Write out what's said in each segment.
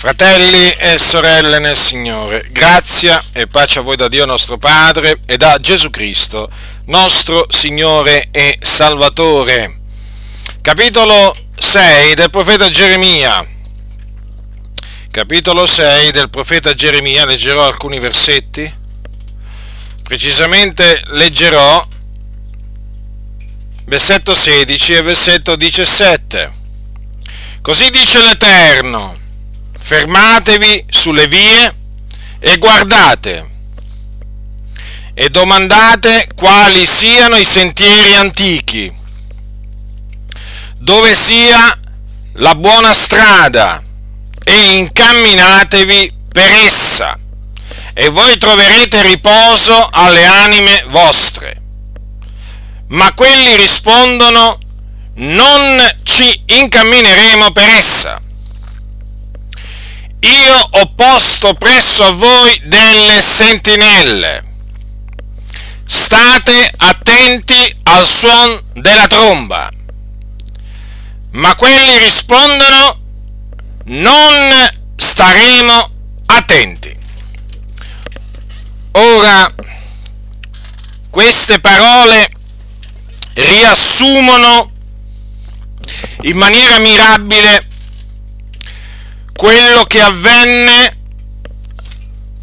Fratelli e sorelle nel Signore, grazia e pace a voi da Dio nostro Padre e da Gesù Cristo, nostro Signore e Salvatore. Capitolo 6 del profeta Geremia. Capitolo 6 del profeta Geremia, leggerò alcuni versetti. Precisamente leggerò versetto 16 e versetto 17. Così dice l'Eterno fermatevi sulle vie e guardate e domandate quali siano i sentieri antichi, dove sia la buona strada e incamminatevi per essa e voi troverete riposo alle anime vostre. Ma quelli rispondono non ci incammineremo per essa io ho posto presso a voi delle sentinelle. State attenti al suono della tromba. Ma quelli rispondono, non staremo attenti. Ora, queste parole riassumono in maniera mirabile quello che avvenne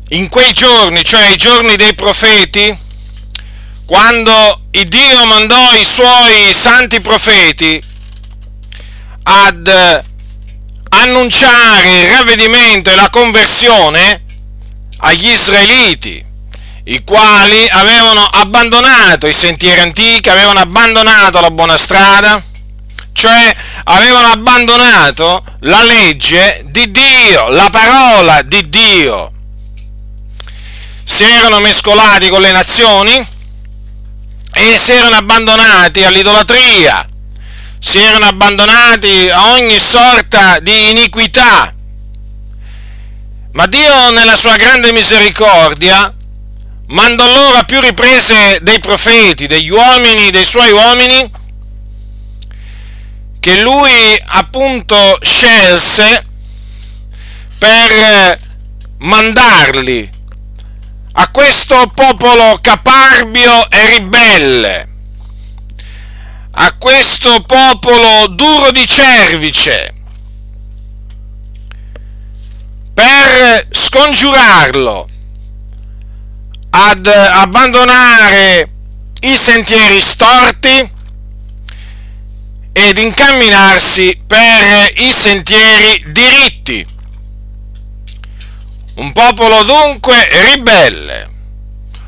in quei giorni, cioè i giorni dei profeti, quando il Dio mandò i suoi santi profeti ad annunciare il ravvedimento e la conversione agli israeliti, i quali avevano abbandonato i sentieri antichi, avevano abbandonato la buona strada, cioè avevano abbandonato la legge di Dio, la parola di Dio. Si erano mescolati con le nazioni e si erano abbandonati all'idolatria, si erano abbandonati a ogni sorta di iniquità. Ma Dio nella sua grande misericordia mandò loro a più riprese dei profeti, degli uomini, dei suoi uomini, che lui appunto scelse per mandarli a questo popolo caparbio e ribelle, a questo popolo duro di cervice, per scongiurarlo ad abbandonare i sentieri storti ed incamminarsi per i sentieri diritti. Un popolo dunque ribelle,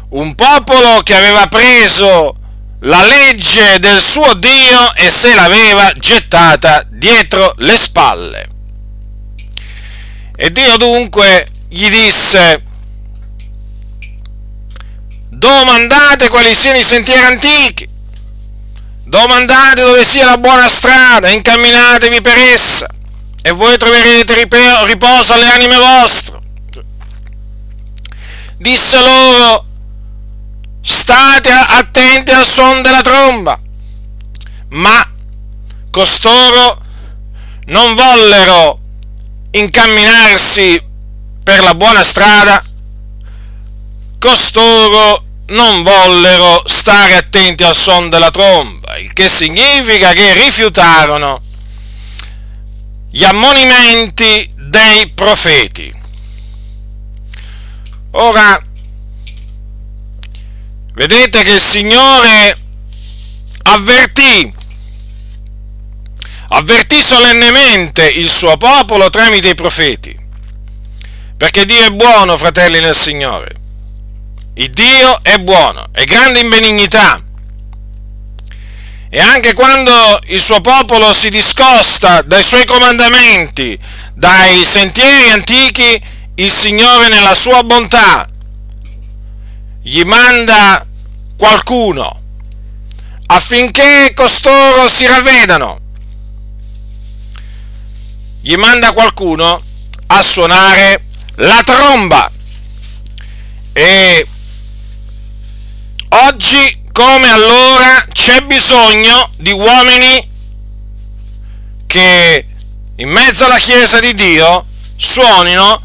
un popolo che aveva preso la legge del suo Dio e se l'aveva gettata dietro le spalle. E Dio dunque gli disse, domandate quali siano i sentieri antichi, domandate dove sia la buona strada, incamminatevi per essa, e voi troverete riposo alle anime vostre. Disse loro, state attenti al suono della tromba, ma costoro non vollero incamminarsi per la buona strada, costoro non vollero stare attenti al suono della tromba, il che significa che rifiutarono gli ammonimenti dei profeti. Ora, vedete che il Signore avvertì, avvertì solennemente il suo popolo tramite i profeti, perché Dio è buono, fratelli nel Signore il Dio è buono, è grande in benignità. E anche quando il suo popolo si discosta dai suoi comandamenti, dai sentieri antichi, il Signore nella sua bontà gli manda qualcuno affinché costoro si ravvedano. Gli manda qualcuno a suonare la tromba. E Oggi come allora c'è bisogno di uomini che in mezzo alla Chiesa di Dio suonino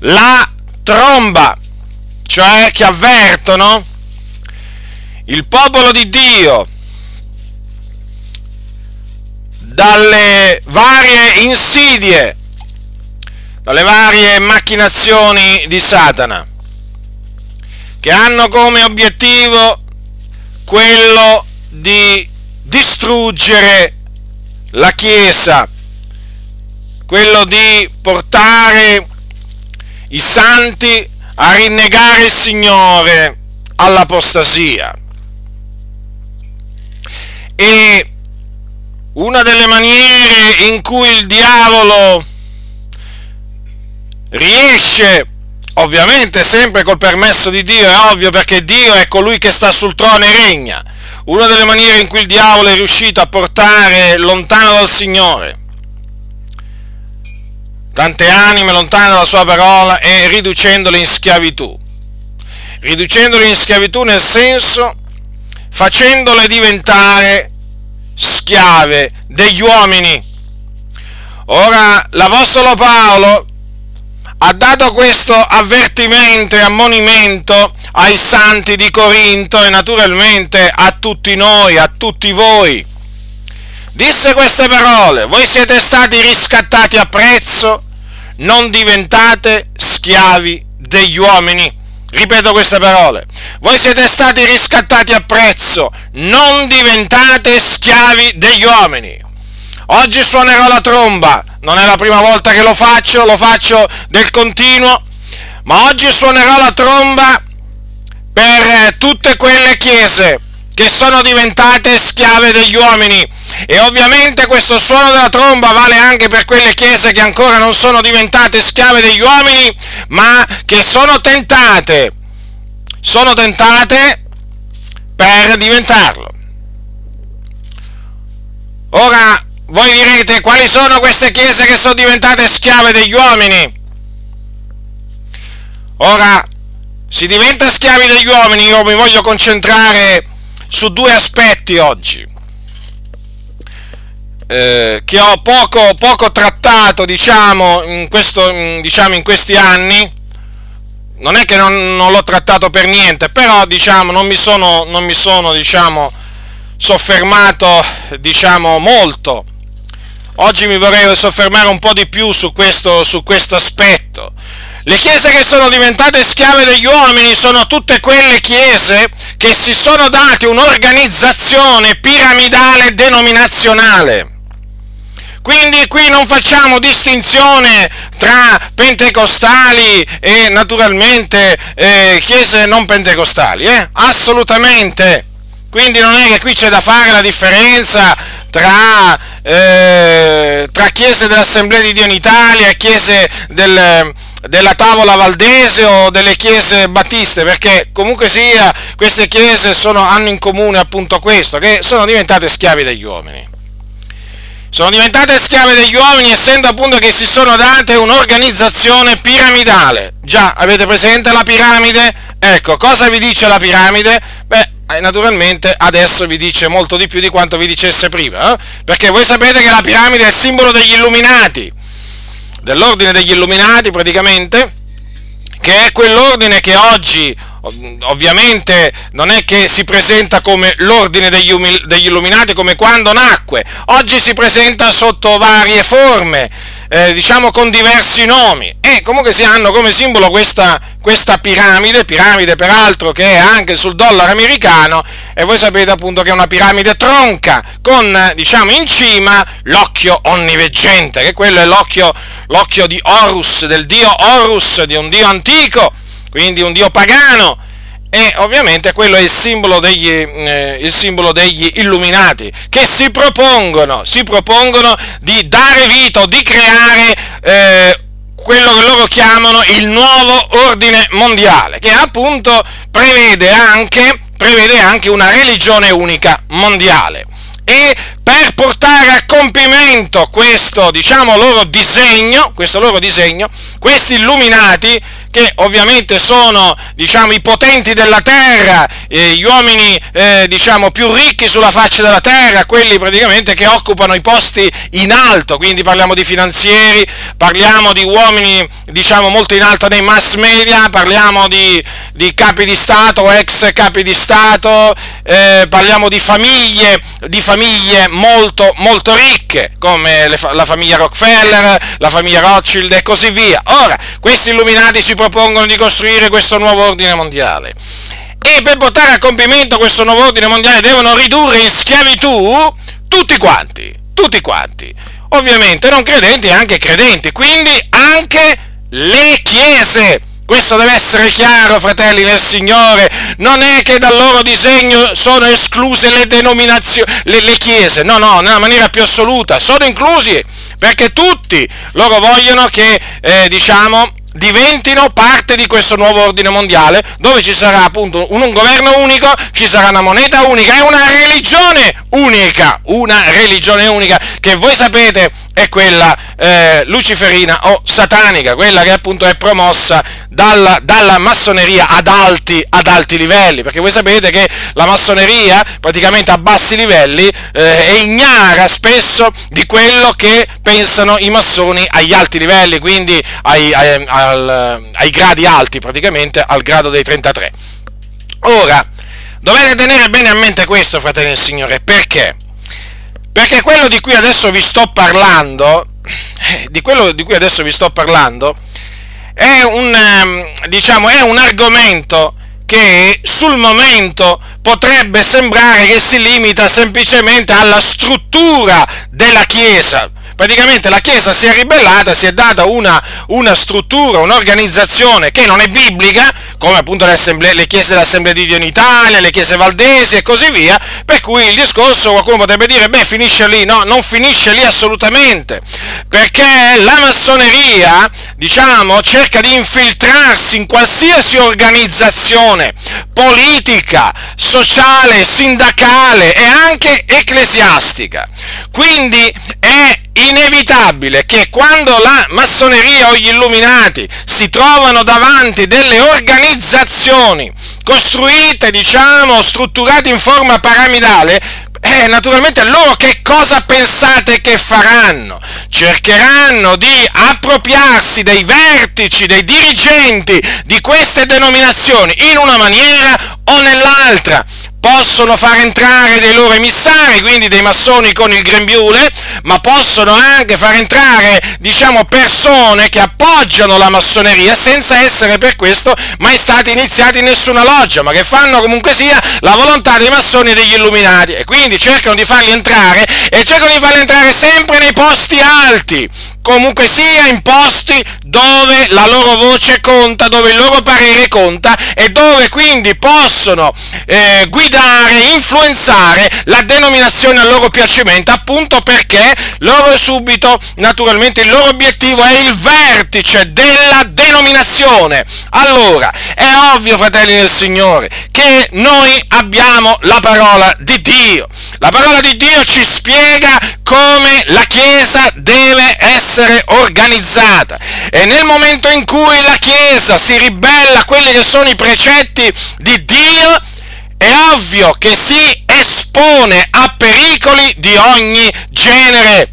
la tromba, cioè che avvertono il popolo di Dio dalle varie insidie, dalle varie macchinazioni di Satana, che hanno come obiettivo quello di distruggere la Chiesa, quello di portare i santi a rinnegare il Signore all'apostasia. E una delle maniere in cui il diavolo riesce, ovviamente sempre col permesso di Dio, è ovvio perché Dio è colui che sta sul trono e regna, una delle maniere in cui il diavolo è riuscito a portare lontano dal Signore tante anime lontane dalla sua parola e riducendole in schiavitù. Riducendole in schiavitù nel senso facendole diventare schiave degli uomini. Ora l'Apostolo Paolo ha dato questo avvertimento e ammonimento ai santi di Corinto e naturalmente a tutti noi, a tutti voi. Disse queste parole, voi siete stati riscattati a prezzo, non diventate schiavi degli uomini. Ripeto queste parole. Voi siete stati riscattati a prezzo, non diventate schiavi degli uomini. Oggi suonerò la tromba, non è la prima volta che lo faccio, lo faccio del continuo, ma oggi suonerò la tromba per tutte quelle chiese che sono diventate schiave degli uomini. E ovviamente questo suono della tromba vale anche per quelle chiese che ancora non sono diventate schiave degli uomini, ma che sono tentate, sono tentate per diventarlo. Ora, voi direte, quali sono queste chiese che sono diventate schiave degli uomini? Ora, si diventa schiavi degli uomini, io mi voglio concentrare su due aspetti oggi. Eh, che ho poco, poco trattato diciamo in, questo, diciamo in, questi anni non è che non, non, l'ho trattato per niente però diciamo non mi sono, non mi sono diciamo, soffermato diciamo molto oggi mi vorrei soffermare un po' di più su questo, su questo aspetto le chiese che sono diventate schiave degli uomini sono tutte quelle chiese che si sono date un'organizzazione piramidale denominazionale. Quindi qui non facciamo distinzione tra pentecostali e naturalmente eh, chiese non pentecostali, eh? assolutamente. Quindi non è che qui c'è da fare la differenza tra, eh, tra chiese dell'Assemblea di Dio in Italia chiese del, della tavola valdese o delle chiese battiste, perché comunque sia queste chiese sono, hanno in comune appunto questo, che sono diventate schiavi degli uomini. Sono diventate schiave degli uomini essendo appunto che si sono date un'organizzazione piramidale. Già, avete presente la piramide? Ecco, cosa vi dice la piramide? Naturalmente adesso vi dice molto di più di quanto vi dicesse prima, eh? perché voi sapete che la piramide è il simbolo degli illuminati dell'ordine degli illuminati praticamente, che è quell'ordine che oggi ovviamente non è che si presenta come l'ordine degli, degli illuminati come quando nacque, oggi si presenta sotto varie forme, eh, diciamo con diversi nomi. E comunque si hanno come simbolo questa, questa piramide, piramide peraltro che è anche sul dollaro americano e voi sapete appunto che è una piramide tronca con diciamo in cima l'occhio onniveggente, che quello è l'occhio, l'occhio di Horus, del dio Horus, di un dio antico, quindi un dio pagano e ovviamente quello è il simbolo degli, eh, il simbolo degli illuminati che si propongono, si propongono di dare vita o di creare eh, quello che loro chiamano il nuovo ordine mondiale, che appunto prevede anche, prevede anche una religione unica mondiale. E per portare a compimento questo, diciamo, loro disegno, questo loro disegno, questi illuminati che ovviamente sono diciamo, i potenti della terra, eh, gli uomini eh, diciamo, più ricchi sulla faccia della terra, quelli praticamente che occupano i posti in alto, quindi parliamo di finanzieri, parliamo di uomini diciamo, molto in alto nei mass media, parliamo di, di capi di Stato ex capi di Stato, eh, parliamo di famiglie, di famiglie molto, molto ricche, come le, la famiglia Rockefeller, la famiglia Rothschild e così via. Ora, questi illuminati si propongono di costruire questo nuovo ordine mondiale. E per portare a compimento questo nuovo ordine mondiale devono ridurre in schiavitù tutti quanti, tutti quanti. Ovviamente non credenti e anche credenti, quindi anche le chiese. Questo deve essere chiaro, fratelli nel Signore. Non è che dal loro disegno sono escluse le denominazioni, le, le chiese. No, no, nella maniera più assoluta. Sono inclusi perché tutti loro vogliono che, eh, diciamo, diventino parte di questo nuovo ordine mondiale dove ci sarà appunto un, un, governo unico, ci sarà una moneta unica e una religione unica, una religione unica che voi sapete è quella eh, luciferina o satanica, quella che appunto è promossa dalla, dalla massoneria ad alti, ad alti, livelli, perché voi sapete che la massoneria praticamente a bassi livelli eh, è ignara spesso di quello che pensano i massoni agli alti livelli, quindi ai, ai, al, ai gradi alti, praticamente al grado dei 33. Ora, dovete tenere bene a mente questo, fratelli del Signore, perché? Perché quello di cui adesso vi sto parlando, eh, di quello di cui adesso vi sto parlando, è un, ehm, diciamo, è un argomento che sul momento potrebbe sembrare che si limita semplicemente alla struttura della Chiesa, praticamente la Chiesa si è ribellata, si è data una, una struttura, un'organizzazione che non è biblica, come appunto le, chiese dell'Assemblea di Dio in Italia, le chiese valdesi e così via, per cui il discorso qualcuno potrebbe dire, beh finisce lì, no, non finisce lì assolutamente, perché la massoneria, diciamo, cerca di infiltrarsi in qualsiasi organizzazione politica, sociale, sindacale e anche ecclesiastica. Quindi è inevitabile che quando la massoneria o gli illuminati si trovano davanti delle organizzazioni costruite, diciamo, strutturate in forma piramidale, eh, naturalmente loro che cosa pensate che faranno? Cercheranno di appropriarsi dei vertici, dei dirigenti di queste denominazioni in una maniera o nell'altra possono far entrare dei loro emissari, quindi dei massoni con il grembiule, ma possono anche far entrare, diciamo, persone che appoggiano la massoneria senza essere per questo mai stati iniziati in nessuna loggia, ma che fanno comunque sia la volontà dei massoni e degli illuminati. E quindi cercano di farli entrare e cercano di farli entrare sempre nei posti alti, comunque sia in posti dove la loro voce conta, dove il loro parere conta e dove quindi possono eh, guidare, influenzare la denominazione a loro piacimento, appunto perché loro subito, naturalmente, il loro obiettivo è il vertice della denominazione. Allora, è ovvio, fratelli del Signore, che noi abbiamo la parola di Dio. La parola di Dio ci spiega come la Chiesa deve essere organizzata. E nel momento in cui la Chiesa si ribella a quelli che sono i precetti di Dio, è ovvio che si espone a pericoli di ogni genere.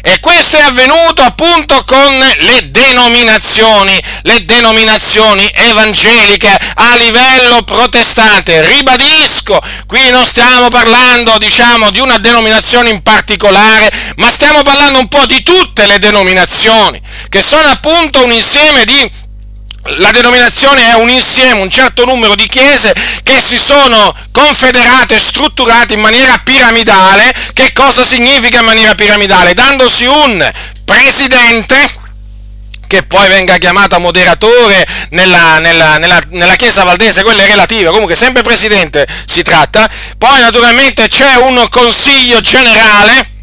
E questo è avvenuto appunto con le denominazioni, le denominazioni evangeliche a livello protestante. Ribadisco, qui non stiamo parlando, diciamo, di una denominazione in particolare, ma stiamo parlando un po' di tutte le denominazioni, che sono appunto un insieme di la denominazione è un insieme, un certo numero di chiese che si sono confederate, strutturate in maniera piramidale. Che cosa significa in maniera piramidale? Dandosi un presidente che poi venga chiamato moderatore nella, nella, nella, nella, Chiesa Valdese, quella è relativa, comunque sempre presidente si tratta, poi naturalmente c'è un consiglio generale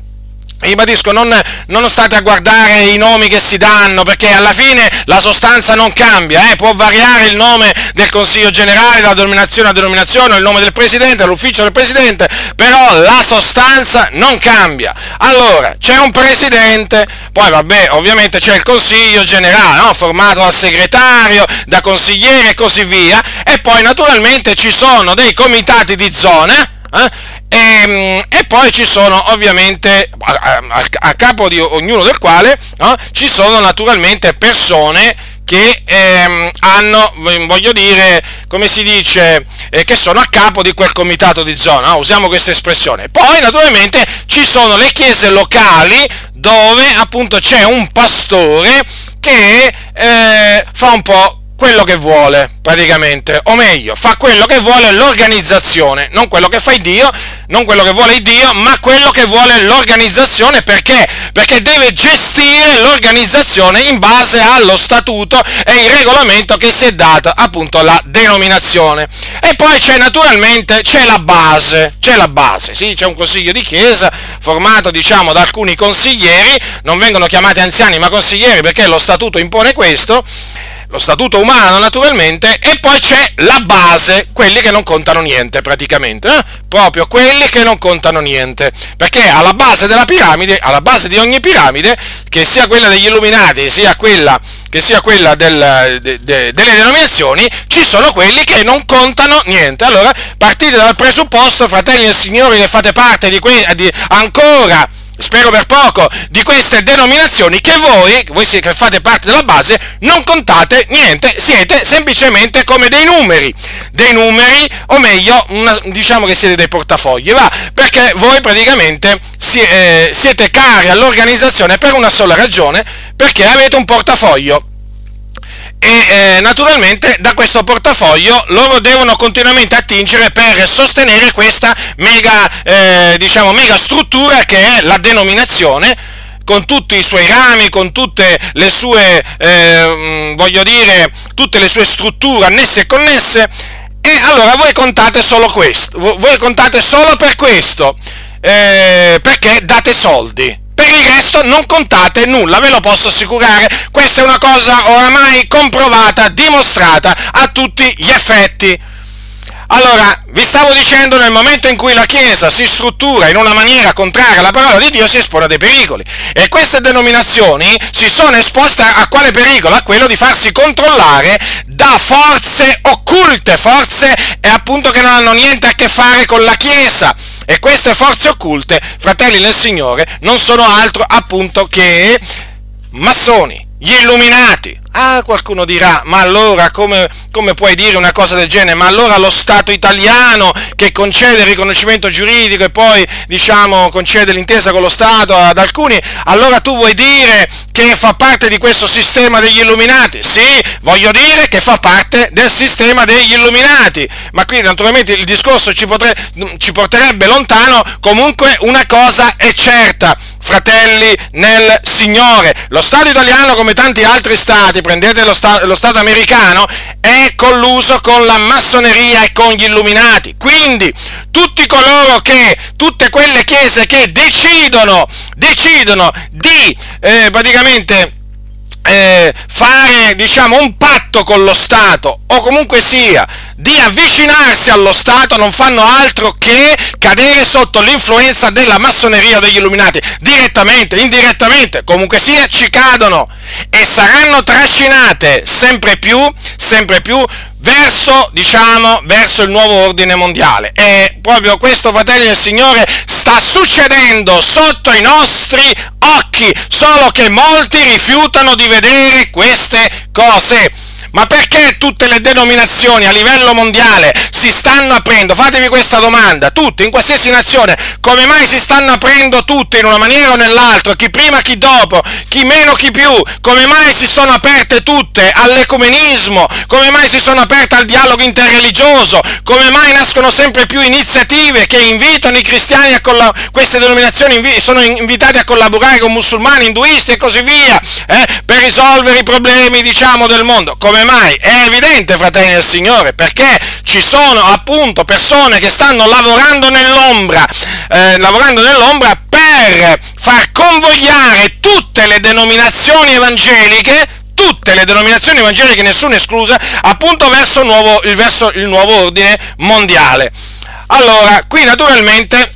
ribadisco, non, non, state a guardare i nomi che si danno, perché alla fine la sostanza non cambia, eh? può variare il nome del Consiglio generale da denominazione a denominazione, il nome del Presidente, dall'ufficio del Presidente, però la sostanza non cambia. Allora, c'è un Presidente, poi vabbè, ovviamente c'è il Consiglio generale, no? formato dal segretario, da consiglieri e così via, e poi naturalmente ci sono dei comitati di zona, eh? E, ehm, e, poi ci sono ovviamente, a, a, a capo di ognuno del quale, no, ci sono naturalmente persone che ehm, hanno, voglio dire, come si dice, eh, che sono a capo di quel comitato di zona, no? usiamo questa espressione. Poi naturalmente ci sono le chiese locali dove appunto c'è un pastore che eh, fa un po' quello che vuole praticamente, o meglio, fa quello che vuole l'organizzazione, non quello che fa Dio, non quello che vuole Dio, ma quello che vuole l'organizzazione, perché? Perché deve gestire l'organizzazione in base allo statuto e il regolamento che si è dato appunto la denominazione. E poi c'è naturalmente c'è la base, c'è la base, sì, c'è un consiglio di chiesa formato diciamo da alcuni consiglieri, non vengono chiamati anziani ma consiglieri perché lo statuto impone questo lo statuto umano naturalmente, e poi c'è la base, quelli che non contano niente praticamente, eh? proprio quelli che non contano niente, perché alla base della piramide, alla base di ogni piramide, che sia quella degli illuminati, sia quella, che sia quella del, de, de, delle denominazioni, ci sono quelli che non contano niente. Allora partite dal presupposto, fratelli e signori, che fate parte di, que, di ancora spero per poco, di queste denominazioni che voi, voi che fate parte della base, non contate niente, siete semplicemente come dei numeri, dei numeri, o meglio, una, diciamo che siete dei portafogli, va? Perché voi praticamente si, eh, siete cari all'organizzazione per una sola ragione, perché avete un portafoglio e eh, naturalmente da questo portafoglio loro devono continuamente attingere per sostenere questa mega, eh, diciamo, mega struttura che è la denominazione con tutti i suoi rami, con tutte le sue, eh, voglio dire, tutte le sue strutture annesse e connesse, e allora voi contate solo questo, voi contate solo per questo, eh, perché date soldi. Per il resto non contate nulla, ve lo posso assicurare. Questa è una cosa oramai comprovata, dimostrata a tutti gli effetti. Allora, vi stavo dicendo, nel momento in cui la Chiesa si struttura in una maniera contraria alla parola di Dio, si espone a dei pericoli. E queste denominazioni si sono esposte a quale pericolo? A quello di farsi controllare da forze occulte, forze appunto che non hanno niente a che fare con la Chiesa. E queste forze occulte, fratelli nel Signore, non sono altro appunto che massoni, gli illuminati. Ah, qualcuno dirà, ma allora come, come, puoi dire una cosa del genere? Ma allora lo Stato italiano che concede il riconoscimento giuridico e poi, diciamo, concede l'intesa con lo Stato ad alcuni, allora tu vuoi dire che fa parte di questo sistema degli illuminati? Sì, voglio dire che fa parte del sistema degli illuminati. Ma qui naturalmente il discorso ci, potre, ci porterebbe lontano, comunque una cosa è certa fratelli nel Signore. Lo Stato italiano, come tanti altri stati, prendete lo, sta- lo Stato americano, è colluso con la massoneria e con gli illuminati. Quindi tutti coloro che, tutte quelle chiese che decidono, decidono di eh, praticamente eh, fare diciamo un patto con lo Stato o comunque sia di avvicinarsi allo Stato non fanno altro che cadere sotto l'influenza della massoneria degli illuminati direttamente, indirettamente, comunque sia ci cadono e saranno trascinate sempre più, sempre più verso, diciamo, verso il nuovo ordine mondiale. E proprio questo, fratelli del Signore, sta succedendo sotto i nostri occhi, solo che molti rifiutano di vedere queste cose. Ma perché tutte le denominazioni a livello mondiale si stanno aprendo? Fatevi questa domanda, tutte, in qualsiasi nazione, come mai si stanno aprendo tutte in una maniera o nell'altra, chi prima, chi dopo, chi meno, chi più? Come mai si sono aperte tutte all'ecumenismo? Come mai si sono aperte al dialogo interreligioso? Come mai nascono sempre più iniziative che invitano i cristiani a collaborare, queste denominazioni invi- sono invitati a collaborare con musulmani, induisti e così via, eh, per risolvere i problemi, diciamo, del mondo? Come mai? È evidente, fratelli del Signore, perché ci sono appunto persone che stanno lavorando nell'ombra, eh, lavorando nell'ombra per far convogliare tutte le denominazioni evangeliche tutte le denominazioni evangeliche, nessuna esclusa, appunto verso nuovo, verso il nuovo ordine mondiale. Allora, qui naturalmente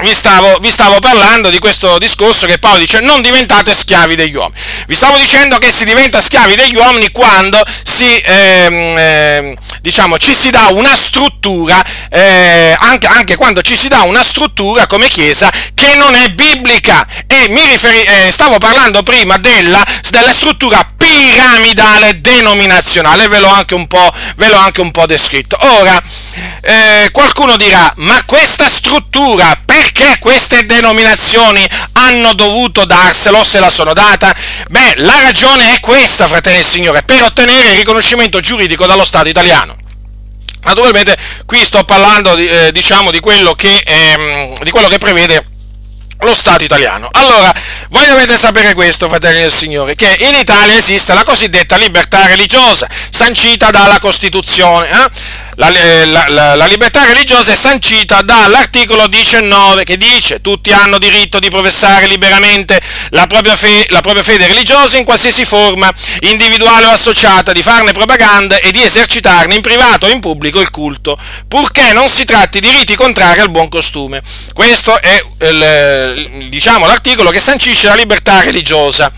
vi stavo, vi stavo, parlando di questo discorso che Paolo dice non diventate schiavi degli uomini. Vi stavo dicendo che si diventa schiavi degli uomini quando si, ehm, eh, diciamo, ci si dà una struttura, eh, anche, anche, quando ci si dà una struttura come Chiesa che non è biblica. E mi riferi, eh, stavo parlando prima della, della struttura piramidale denominazionale, ve l'ho anche un po', anche un po descritto. Ora, eh, qualcuno dirà, ma questa struttura, perché queste denominazioni hanno dovuto darselo, se la sono data? Beh, la ragione è questa, fratelli del Signore, per ottenere il riconoscimento giuridico dallo Stato italiano. Naturalmente qui sto parlando eh, diciamo, di, quello che, ehm, di quello che prevede lo Stato italiano. Allora, voi dovete sapere questo, fratelli del Signore, che in Italia esiste la cosiddetta libertà religiosa, sancita dalla Costituzione. Eh? La, la, la, la, libertà religiosa è sancita dall'articolo 19 che dice tutti hanno diritto di professare liberamente la propria, fe, la propria fede religiosa in qualsiasi forma, individuale o associata, di farne propaganda e di esercitarne in privato o in pubblico il culto, purché non si tratti di riti contrari al buon costume. Questo è il, diciamo, l'articolo che sancisce la libertà religiosa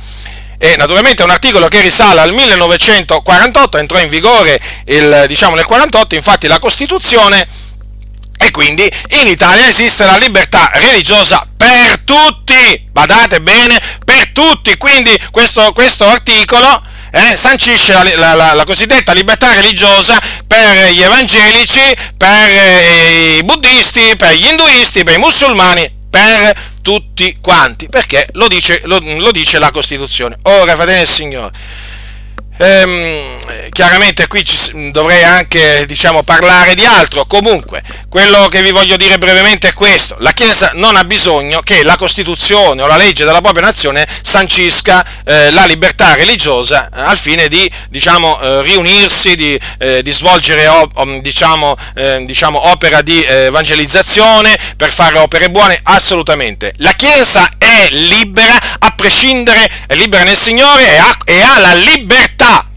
e naturalmente è un articolo che risale al 1948, entrò in vigore il, diciamo, nel 48, infatti la Costituzione e quindi in Italia esiste la libertà religiosa per tutti, badate bene, per tutti, quindi questo, questo articolo eh, sancisce la, la, la, cosiddetta libertà religiosa per gli evangelici, per eh, i buddisti, per gli induisti, per i musulmani, per tutti quanti, perché lo dice, lo, lo dice la Costituzione. Ora, fratelli del Signore, Ehm, chiaramente qui ci, dovrei anche diciamo, parlare di altro, comunque quello che vi voglio dire brevemente è questo, la Chiesa non ha bisogno che la Costituzione o la legge della propria nazione sancisca eh, la libertà religiosa eh, al fine di diciamo, eh, riunirsi, di, eh, di svolgere op, diciamo, eh, diciamo, opera di evangelizzazione, per fare opere buone, assolutamente. La Chiesa è libera a prescindere, è libera nel Signore e ha, e ha la libertà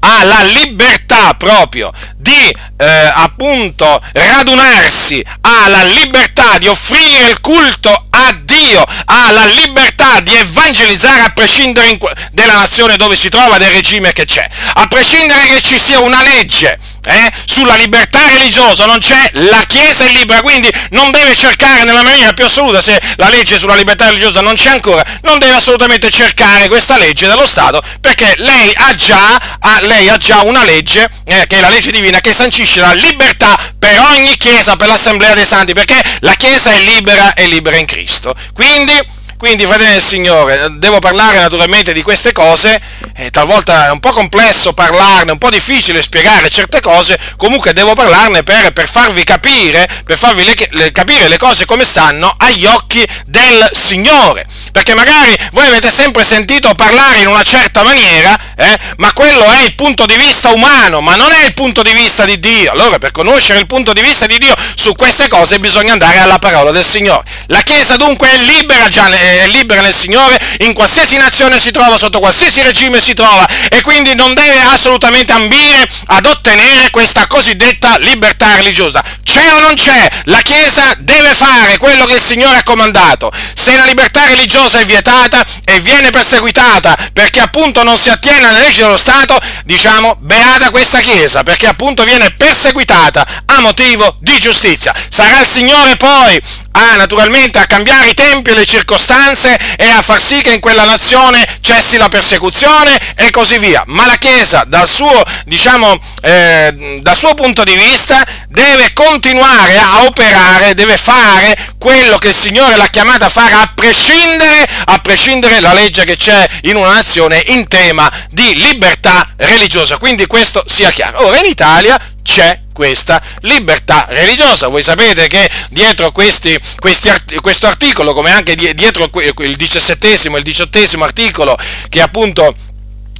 ha la libertà proprio di eh, appunto radunarsi, ha la libertà di offrire il culto a Dio, ha la libertà di evangelizzare a prescindere in, dalla nazione dove si trova, del regime che c'è, a prescindere che ci sia una legge eh, sulla libertà religiosa, non c'è, la Chiesa è libera, quindi non deve cercare nella maniera più assoluta, se la legge sulla libertà religiosa non c'è ancora, non deve assolutamente cercare questa legge dello Stato, perché lei ha già, ha, lei ha già una legge, eh, che è la legge divina, che sancisce la libertà per ogni Chiesa, per l'Assemblea dei Santi, perché la Chiesa è libera, è libera in Cristo. Quindi, quindi, fratelli del Signore, devo parlare naturalmente di queste cose, eh, talvolta è un po' complesso parlarne, un po' difficile spiegare certe cose, comunque devo parlarne per, per farvi capire, per farvi le, le, capire le cose come stanno agli occhi del Signore. Perché magari voi avete sempre sentito parlare in una certa maniera, eh, ma quello è il punto di vista umano, ma non è il punto di vista di Dio. Allora, per conoscere il punto di vista di Dio su queste cose bisogna andare alla parola del Signore. La Chiesa dunque è libera già è libera nel Signore, in qualsiasi nazione si trova, sotto qualsiasi regime si trova e quindi non deve assolutamente ambire ad ottenere questa cosiddetta libertà religiosa. C'è o non c'è? La Chiesa deve fare quello che il Signore ha comandato. Se la libertà religiosa è vietata e viene perseguitata perché appunto non si attiene alle leggi dello Stato, diciamo beata questa Chiesa perché appunto viene perseguitata a motivo di giustizia. Sarà il Signore poi a naturalmente a cambiare i tempi e le circostanze e a far sì che in quella nazione cessi la persecuzione e così via. Ma la Chiesa, dal suo, diciamo, eh, dal suo punto di vista, deve continuare a operare, deve fare quello che il Signore l'ha chiamata a fare, a prescindere, a prescindere la legge che c'è in una nazione in tema di libertà religiosa. Quindi questo sia chiaro. Ora in Italia c'è questa libertà religiosa. Voi sapete che dietro questi, questi, questo articolo, come anche dietro il diciassettesimo e il diciottesimo articolo, che appunto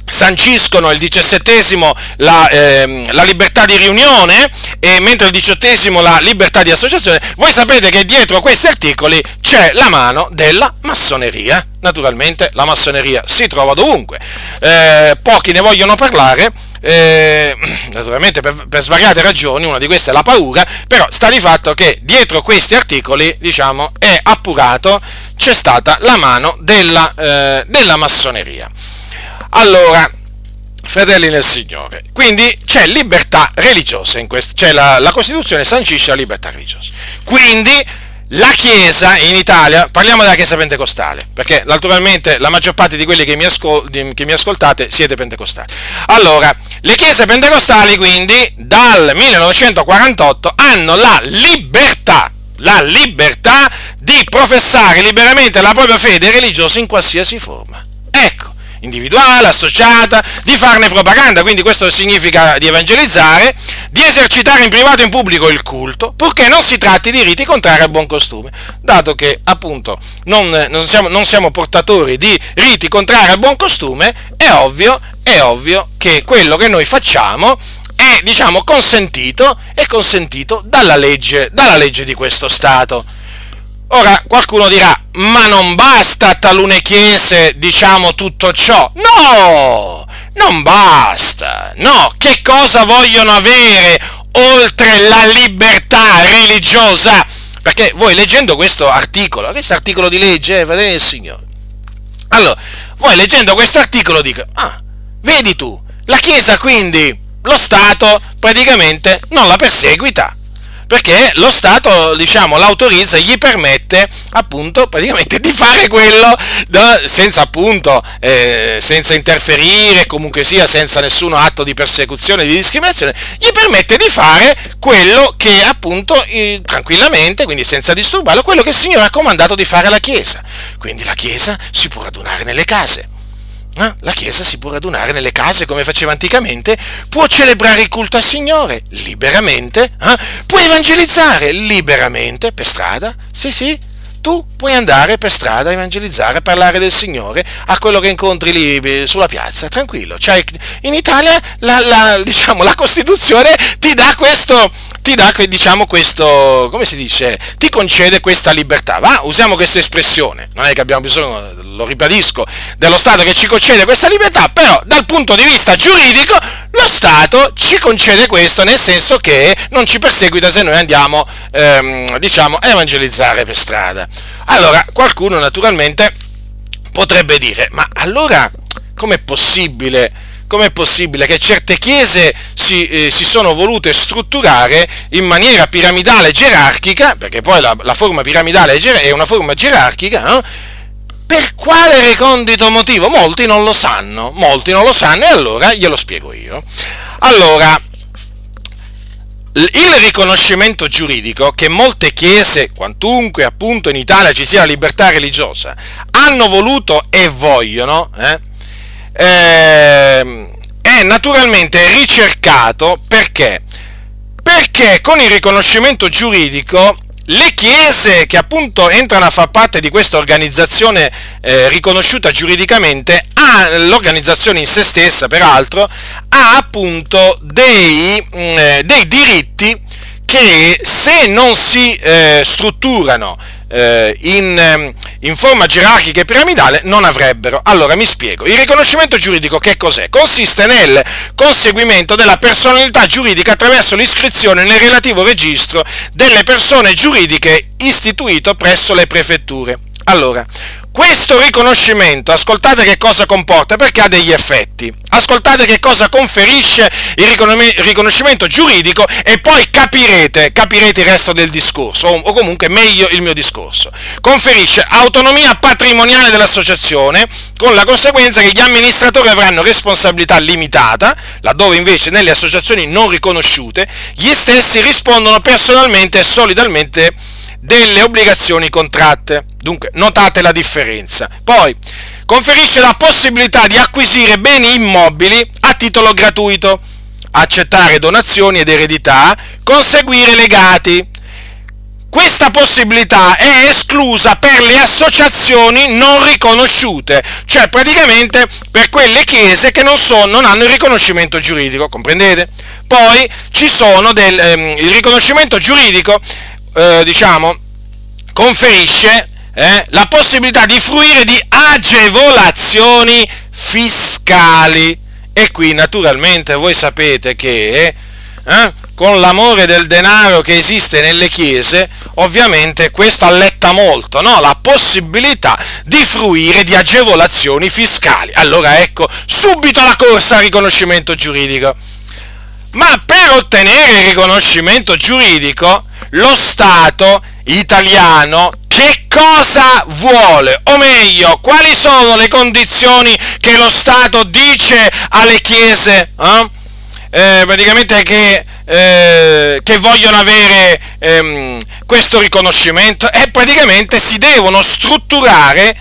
sanciscono il diciassettesimo la, eh, la, libertà di riunione e mentre il diciottesimo la libertà di associazione, voi sapete che dietro questi articoli c'è la mano della massoneria. Naturalmente la massoneria si trova dovunque, eh, pochi ne vogliono parlare, eh, naturalmente per, per, svariate ragioni, una di queste è la paura, però sta di fatto che dietro questi articoli, diciamo, è appurato, c'è stata la mano della, eh, della massoneria. Allora, fratelli nel Signore, quindi c'è libertà religiosa in questo, cioè la, la Costituzione sancisce la libertà religiosa. Quindi la Chiesa in Italia, parliamo della Chiesa pentecostale, perché naturalmente la maggior parte di quelli che mi, ascol- che mi, ascoltate siete pentecostali. Allora, le Chiese pentecostali quindi dal 1948 hanno la libertà, la libertà di professare liberamente la propria fede religiosa in qualsiasi forma. Ecco individuale, associata, di farne propaganda, quindi questo significa di evangelizzare, di esercitare in privato e in pubblico il culto, purché non si tratti di riti contrari al buon costume, dato che appunto non, non, siamo, non siamo, portatori di riti contrari al buon costume, è ovvio, è ovvio che quello che noi facciamo è diciamo consentito, è consentito dalla legge, dalla legge di questo Stato. Ora qualcuno dirà, ma non basta a talune chiese, diciamo, tutto ciò. No, non basta. No, che cosa vogliono avere oltre la libertà religiosa? Perché voi leggendo questo articolo, questo articolo di legge, eh, fratelli del Signore, allora, voi leggendo questo articolo dico, ah, vedi tu, la Chiesa quindi, lo Stato praticamente non la perseguita perché lo Stato, diciamo, l'autorizza e gli permette appunto praticamente di fare quello da, senza appunto, eh, senza interferire, comunque sia senza nessun atto di persecuzione, di discriminazione, gli permette di fare quello che appunto eh, tranquillamente, quindi senza disturbarlo, quello che il Signore ha comandato di fare alla Chiesa. Quindi la Chiesa si può radunare nelle case eh? La Chiesa si può radunare nelle case come faceva anticamente, può celebrare il culto al Signore liberamente, eh? può evangelizzare liberamente per strada, sì sì, tu puoi andare per strada a evangelizzare, a parlare del Signore a quello che incontri lì eh, sulla piazza, tranquillo. Cioè, in Italia la, la, diciamo, la Costituzione ti dà questo, ti dà diciamo questo, come si dice, ti concede questa libertà. Va, usiamo questa espressione, non è che abbiamo bisogno, lo ribadisco, dello Stato che ci concede questa libertà, però dal punto di vista giuridico lo Stato ci concede questo nel senso che non ci perseguita se noi andiamo, ehm, diciamo, a evangelizzare per strada. Allora, qualcuno naturalmente potrebbe dire, ma allora com'è possibile? com'è possibile che certe chiese si, eh, si, sono volute strutturare in maniera piramidale gerarchica, perché poi la, la forma piramidale è una forma gerarchica, no? Per quale recondito motivo? Molti non lo sanno, molti non lo sanno e allora glielo spiego io. Allora, il riconoscimento giuridico che molte chiese, quantunque appunto in Italia ci sia libertà religiosa, hanno voluto e vogliono, eh, eh, è naturalmente ricercato perché? Perché con il riconoscimento giuridico le chiese che appunto entrano a far parte di questa organizzazione eh, riconosciuta giuridicamente, ha, l'organizzazione in se stessa peraltro, ha appunto dei, mh, mm, eh, dei diritti che se non si eh, strutturano eh, in, ehm, in, forma gerarchica e piramidale non avrebbero. Allora mi spiego, il riconoscimento giuridico che cos'è? Consiste nel conseguimento della personalità giuridica attraverso l'iscrizione nel relativo registro delle persone giuridiche istituito presso le prefetture. Allora, questo riconoscimento, ascoltate che cosa comporta, perché ha degli effetti. Ascoltate che cosa conferisce il riconoscimento giuridico e poi capirete, capirete il resto del discorso, o comunque meglio il mio discorso. Conferisce autonomia patrimoniale dell'associazione, con la conseguenza che gli amministratori avranno responsabilità limitata, laddove invece nelle associazioni non riconosciute gli stessi rispondono personalmente e solidalmente delle obbligazioni contratte. Dunque, notate la differenza. Poi, conferisce la possibilità di acquisire beni immobili a titolo gratuito, accettare donazioni ed eredità, conseguire legati, questa possibilità è esclusa per le associazioni non riconosciute, cioè praticamente per quelle chiese che non, sono, non hanno il riconoscimento giuridico, comprendete? Poi ci sono del, ehm, il riconoscimento giuridico, eh, diciamo, conferisce eh, la possibilità di fruire di agevolazioni fiscali. E qui naturalmente voi sapete che eh, con l'amore del denaro che esiste nelle chiese, ovviamente questo alletta molto, no? la possibilità di fruire di agevolazioni fiscali. Allora ecco, subito la corsa al riconoscimento giuridico. Ma per ottenere il riconoscimento giuridico, lo Stato italiano che cosa vuole? O meglio, quali sono le condizioni che lo Stato dice alle chiese? Eh? Eh, praticamente che, eh, che, vogliono avere ehm, questo riconoscimento e praticamente si devono strutturare,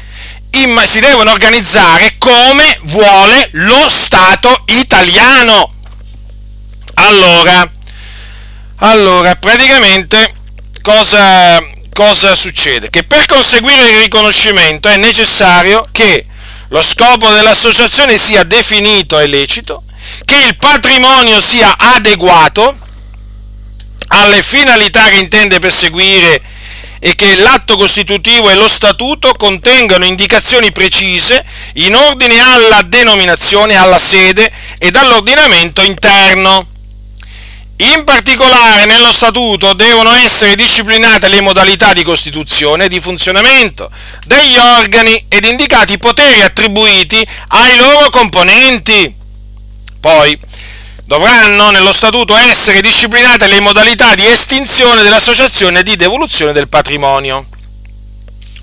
in, si devono organizzare come vuole lo Stato italiano. Allora, allora praticamente cosa, cosa succede? Che per conseguire il riconoscimento è necessario che lo scopo dell'associazione sia definito e lecito, che il patrimonio sia adeguato alle finalità che intende perseguire e che l'atto costitutivo e lo statuto contengano indicazioni precise in ordine alla denominazione, alla sede ed all'ordinamento interno. In particolare nello statuto devono essere disciplinate le modalità di costituzione e di funzionamento degli organi ed indicati i poteri attribuiti ai loro componenti. Poi dovranno nello statuto essere disciplinate le modalità di estinzione dell'associazione e di devoluzione del patrimonio.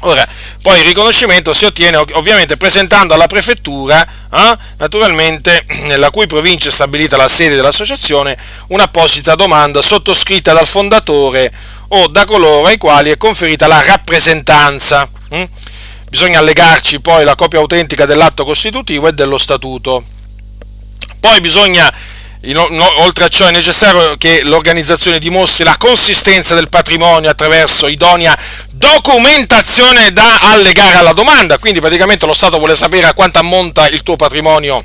Ora, poi il riconoscimento si ottiene ovviamente presentando alla prefettura, eh, naturalmente nella cui provincia è stabilita la sede dell'associazione, un'apposita domanda sottoscritta dal fondatore o da coloro ai quali è conferita la rappresentanza. Hm? Bisogna allegarci poi la copia autentica dell'atto costitutivo e dello statuto. Poi bisogna oltre a ciò è necessario che l'organizzazione dimostri la consistenza del patrimonio attraverso idonea documentazione da allegare alla domanda, quindi praticamente lo Stato vuole sapere a quanto ammonta il tuo patrimonio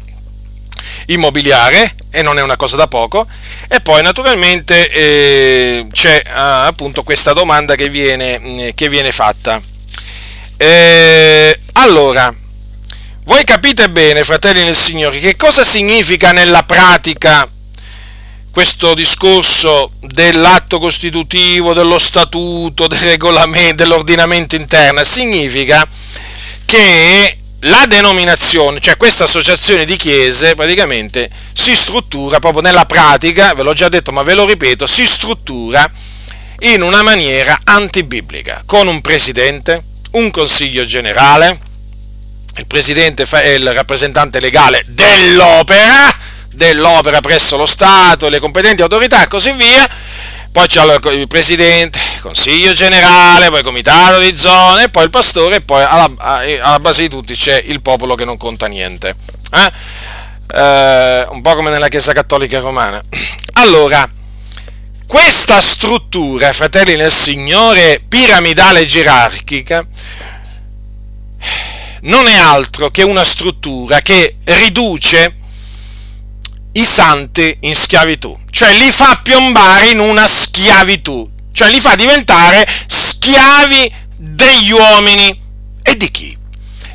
immobiliare e non è una cosa da poco. E poi naturalmente eh, c'è ah, appunto questa domanda che viene, eh, che viene fatta. Eh, allora voi capite bene, fratelli nel Signore, che cosa significa nella pratica questo discorso dell'atto costitutivo, dello statuto, del dell'ordinamento interno? Significa che la denominazione, cioè questa associazione di chiese, praticamente si struttura proprio nella pratica, ve l'ho già detto ma ve lo ripeto, si struttura in una maniera antibiblica, con un presidente, un consiglio generale, il presidente è il rappresentante legale dell'opera, dell'opera presso lo Stato, le competenti autorità e così via. Poi c'è il presidente, consiglio generale, poi il comitato di zone, poi il pastore e poi alla, alla base di tutti c'è il popolo che non conta niente. Eh? Eh, un po' come nella Chiesa Cattolica Romana. Allora, questa struttura, fratelli nel Signore, piramidale gerarchica, non è altro che una struttura che riduce i santi in schiavitù, cioè li fa piombare in una schiavitù, cioè li fa diventare schiavi degli uomini. E di chi?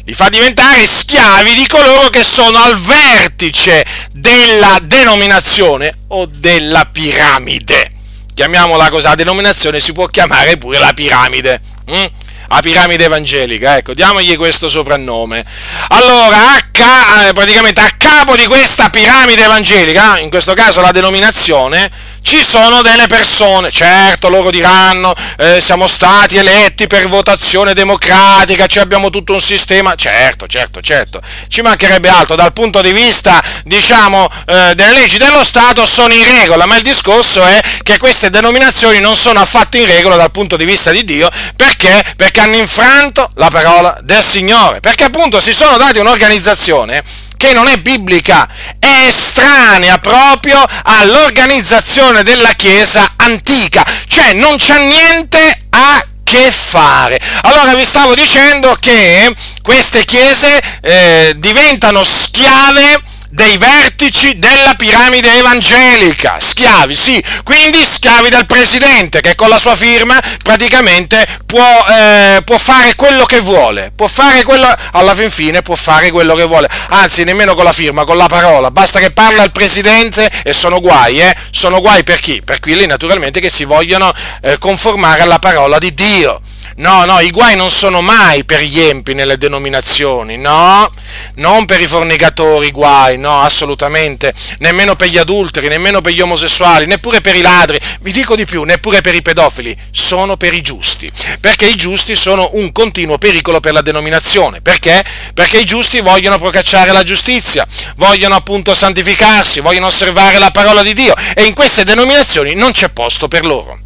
Li fa diventare schiavi di coloro che sono al vertice della denominazione o della piramide. Chiamiamola così, la denominazione si può chiamare pure la piramide. Mm? A piramide evangelica, ecco, diamogli questo soprannome. Allora, a ca- eh, praticamente a capo di questa piramide evangelica, in questo caso la denominazione, ci sono delle persone, certo loro diranno eh, siamo stati eletti per votazione democratica, cioè abbiamo tutto un sistema, certo, certo, certo, ci mancherebbe altro, dal punto di vista diciamo eh, delle leggi dello Stato sono in regola, ma il discorso è che queste denominazioni non sono affatto in regola dal punto di vista di Dio, perché? Perché hanno infranto la parola del Signore, perché appunto si sono dati un'organizzazione che non è biblica, è estranea proprio all'organizzazione della Chiesa antica, cioè non c'ha niente a che fare. Allora vi stavo dicendo che queste chiese eh, diventano schiave dei vertici della piramide evangelica, schiavi, sì, quindi schiavi del presidente che con la sua firma praticamente può, eh, può fare quello che vuole, può fare quello, alla fin fine può fare quello che vuole, anzi nemmeno con la firma, con la parola, basta che parla il presidente e sono guai, eh? sono guai per chi? Per quelli naturalmente che si vogliono eh, conformare alla parola di Dio. No, no, i guai non sono mai per gli empi nelle denominazioni, no, non per i fornicatori guai, no, assolutamente, nemmeno per gli adulteri, nemmeno per gli omosessuali, neppure per i ladri, vi dico di più, neppure per i pedofili, sono per i giusti, perché i giusti sono un continuo pericolo per la denominazione, perché? Perché i giusti vogliono procacciare la giustizia, vogliono appunto santificarsi, vogliono osservare la parola di Dio. E in queste denominazioni non c'è posto per loro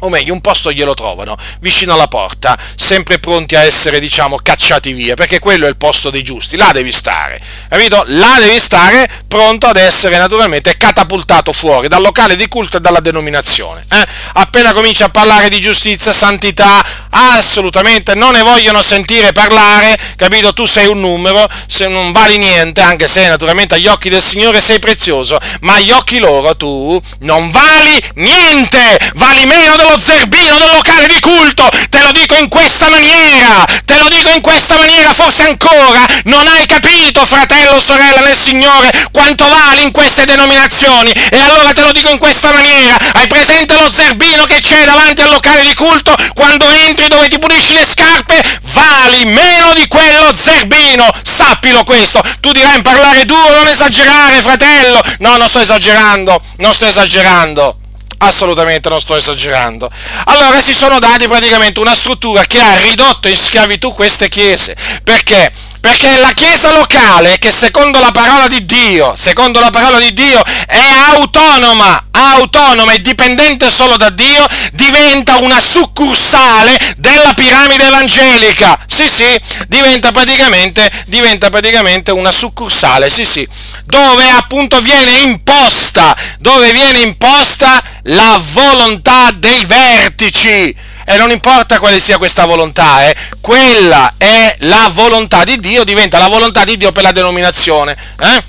o meglio un posto glielo trovano, vicino alla porta, sempre pronti a essere, diciamo, cacciati via, perché quello è il posto dei giusti, là devi stare, capito? Là devi stare pronto ad essere naturalmente catapultato fuori dal locale di culto e dalla denominazione. Eh? Appena cominci a parlare di giustizia, santità, assolutamente non ne vogliono sentire parlare, capito? Tu sei un numero, se non vali niente, anche se naturalmente agli occhi del Signore sei prezioso, ma agli occhi loro tu non vali niente, vali meno dello dello zerbino del locale di culto, te lo dico in questa maniera, te lo dico in questa maniera, forse ancora non hai capito, fratello, sorella nel Signore, quanto vale in queste denominazioni, e allora te lo dico in questa maniera, hai presente lo zerbino che c'è davanti al locale di culto, quando entri dove ti pulisci le scarpe, vali meno di quello zerbino, sappilo questo, tu dirai in parlare duro, non esagerare, fratello, no, non sto esagerando, non sto esagerando assolutamente non sto esagerando. Allora si sono dati praticamente una struttura che ha ridotto in schiavitù queste chiese. Perché? Perché la chiesa locale, che secondo la parola di Dio, secondo la parola di Dio, è autonoma, autonoma e dipendente solo da Dio, diventa una succursale della piramide evangelica. Sì, sì, diventa praticamente, diventa praticamente una succursale, sì, sì, dove appunto viene imposta, dove viene imposta la volontà dei vertici e non importa quale sia questa volontà, eh, quella è la volontà di Dio, diventa la volontà di Dio per la denominazione. Eh?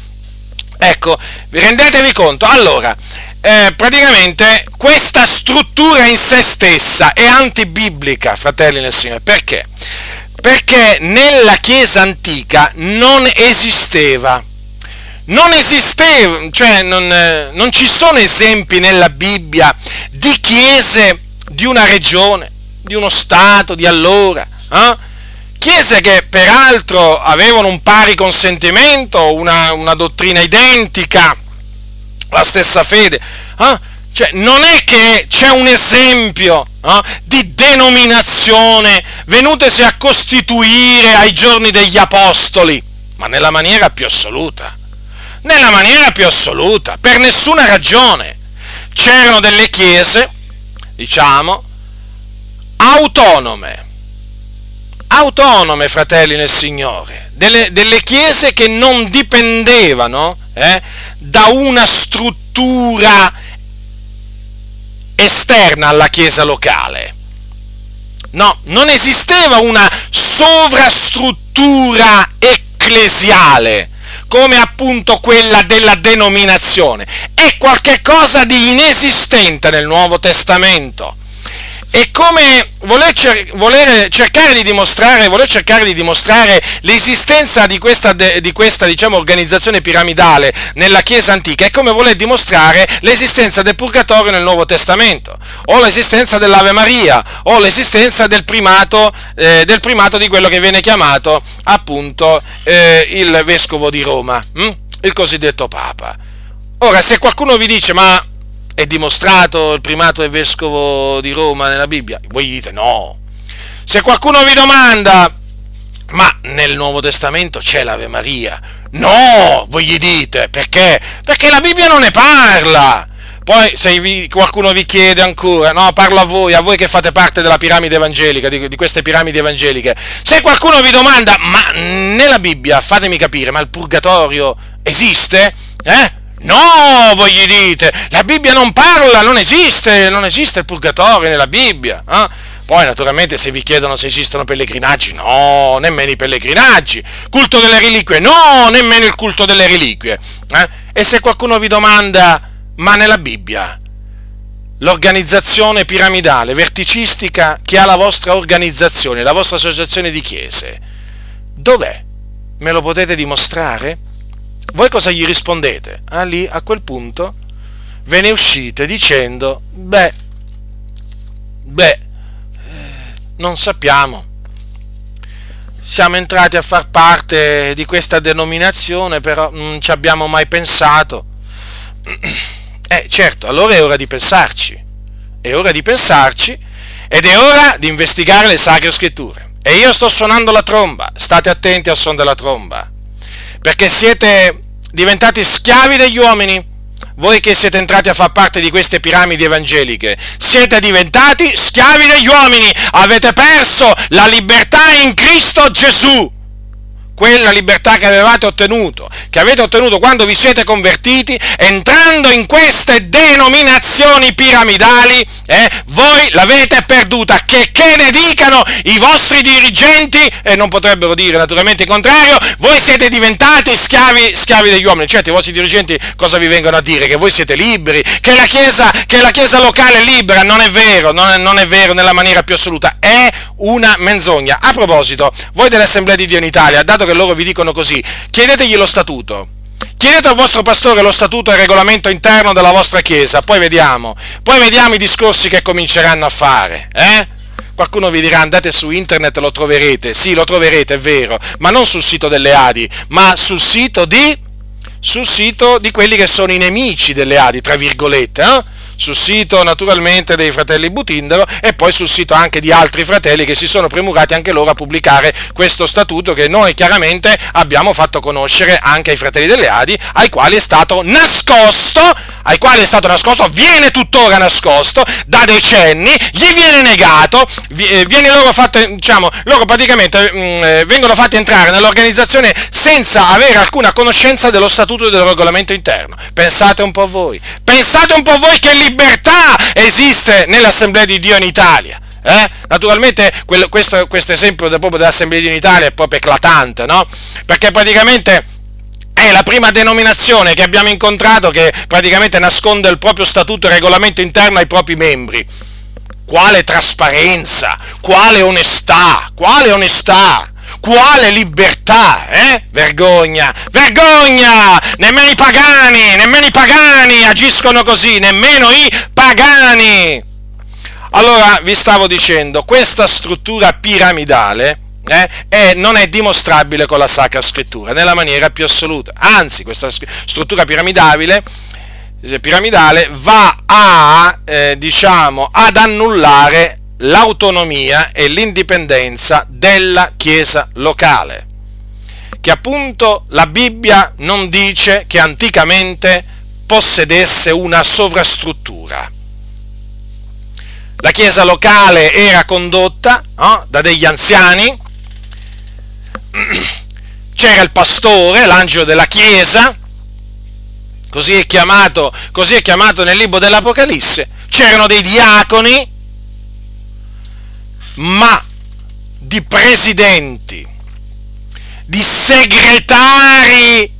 Ecco, rendetevi conto. Allora, eh, praticamente questa struttura in se stessa è antibiblica, fratelli nel Signore. Perché? Perché nella Chiesa antica non esisteva non esisteva, cioè non, eh, non, ci sono esempi nella Bibbia di chiese di una regione, di uno Stato, di allora. Eh? Chiese che peraltro avevano un pari consentimento, una, una dottrina identica, la stessa fede. Eh? Cioè, non è che c'è un esempio eh, di denominazione venutesi a costituire ai giorni degli apostoli, ma nella maniera più assoluta. Nella maniera più assoluta, per nessuna ragione. C'erano delle chiese diciamo, autonome, autonome, fratelli nel Signore, delle, delle chiese che non dipendevano eh, da una struttura esterna alla chiesa locale. No, non esisteva una sovrastruttura ecclesiale come appunto quella della denominazione. È qualcosa di inesistente nel Nuovo Testamento. E come voler, cer- voler, cercare di dimostrare, voler cercare di dimostrare l'esistenza di questa, de- di questa diciamo, organizzazione piramidale nella Chiesa antica è come voler dimostrare l'esistenza del purgatorio nel Nuovo Testamento, o l'esistenza dell'Ave Maria, o l'esistenza del primato, eh, del primato di quello che viene chiamato appunto eh, il vescovo di Roma, hm? il cosiddetto Papa. Ora, se qualcuno vi dice, ma è dimostrato il primato del vescovo di Roma nella Bibbia? Voi dite no. Se qualcuno vi domanda, ma nel Nuovo Testamento c'è l'Ave Maria? No, voi gli dite, perché? Perché la Bibbia non ne parla. Poi se vi, qualcuno vi chiede ancora, no, parlo a voi, a voi che fate parte della piramide evangelica, di, di, queste piramidi evangeliche, se qualcuno vi domanda, ma nella Bibbia, fatemi capire, ma il purgatorio esiste? Eh? No, voi gli dite, la Bibbia non parla, non esiste, non esiste il purgatorio nella Bibbia. Eh? Poi naturalmente se vi chiedono se esistono pellegrinaggi, no, nemmeno i pellegrinaggi. Culto delle reliquie, no, nemmeno il culto delle reliquie. Eh? E se qualcuno vi domanda, ma nella Bibbia l'organizzazione piramidale, verticistica che ha la vostra organizzazione, la vostra associazione di chiese, dov'è? Me lo potete dimostrare? Voi cosa gli rispondete? Ah, lì, a quel punto, ve ne uscite dicendo, beh, beh, eh, non sappiamo. Siamo entrati a far parte di questa denominazione, però non ci abbiamo mai pensato. Eh, certo, allora è ora di pensarci. È ora di pensarci ed è ora di investigare le sacre scritture. E io sto suonando la tromba, state attenti al suono della tromba, perché siete diventati schiavi degli uomini. Voi che siete entrati a far parte di queste piramidi evangeliche, siete diventati schiavi degli uomini, avete perso la libertà in Cristo Gesù quella libertà che avevate ottenuto, che avete ottenuto quando vi siete convertiti, entrando in queste denominazioni piramidali, eh, voi l'avete perduta, che, che ne dicano i vostri dirigenti, e non potrebbero dire naturalmente il contrario, voi siete diventati schiavi, schiavi degli uomini, certo i vostri dirigenti cosa vi vengono a dire? Che voi siete liberi, che la chiesa, che la chiesa locale è libera, non è vero, non è, non è vero nella maniera più assoluta, è una menzogna. A proposito, voi dell'Assemblea di Dio in Italia, dato che loro vi dicono così, chiedetegli lo statuto. Chiedete al vostro pastore lo statuto e il regolamento interno della vostra chiesa, poi vediamo. Poi vediamo i discorsi che cominceranno a fare, eh? Qualcuno vi dirà andate su internet lo troverete. Sì, lo troverete, è vero, ma non sul sito delle Adi, ma sul sito di sul sito di quelli che sono i nemici delle Adi, tra virgolette, eh? Sul sito naturalmente dei fratelli Butindaro e poi sul sito anche di altri fratelli che si sono premurati anche loro a pubblicare questo statuto che noi chiaramente abbiamo fatto conoscere anche ai fratelli delle Adi, ai quali è stato nascosto, ai quali è stato nascosto, viene tuttora nascosto da decenni, gli viene negato, eh, viene loro fatto, diciamo, loro praticamente mh, mm, eh, vengono fatti entrare nell'organizzazione senza avere alcuna conoscenza dello statuto e del regolamento interno. Pensate un po' voi, pensate un po' voi che libertà esiste nell'Assemblea di Dio in Italia. Eh? Naturalmente quello, questo, questo, esempio proprio dell'Assemblea di Dio in Italia è proprio eclatante, no? Perché praticamente è la prima denominazione che abbiamo incontrato che praticamente nasconde il proprio statuto e regolamento interno ai propri membri. Quale trasparenza, quale onestà, quale onestà! Quale libertà, eh? Vergogna, vergogna! Nemmeno i pagani, nemmeno i pagani agiscono così, nemmeno i pagani! Allora, vi stavo dicendo, questa struttura piramidale eh, è, non è dimostrabile con la Sacra Scrittura, nella maniera più assoluta. Anzi, questa struttura piramidale piramidale va a, eh, diciamo, ad annullare l'autonomia e l'indipendenza della Chiesa locale, che appunto la Bibbia non dice che anticamente possedesse una sovrastruttura. La Chiesa locale era condotta no, da degli anziani, c'era il pastore, l'angelo della Chiesa, così è chiamato, così è chiamato nel libro dell'Apocalisse, c'erano dei diaconi, ma di presidenti, di segretari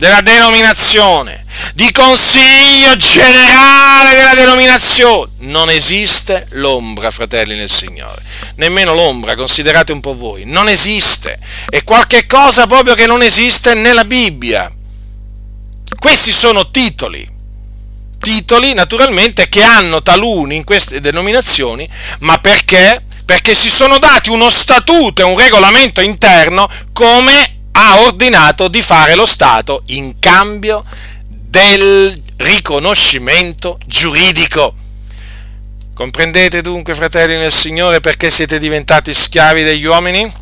della denominazione, di consiglio generale della denominazione. Non esiste l'ombra, fratelli nel Signore. Nemmeno l'ombra, considerate un po' voi. Non esiste. È qualche cosa proprio che non esiste nella Bibbia. Questi sono titoli titoli naturalmente che hanno taluni in queste denominazioni, ma perché? Perché si sono dati uno statuto e un regolamento interno come ha ordinato di fare lo Stato in cambio del riconoscimento giuridico. Comprendete dunque, fratelli nel Signore, perché siete diventati schiavi degli uomini?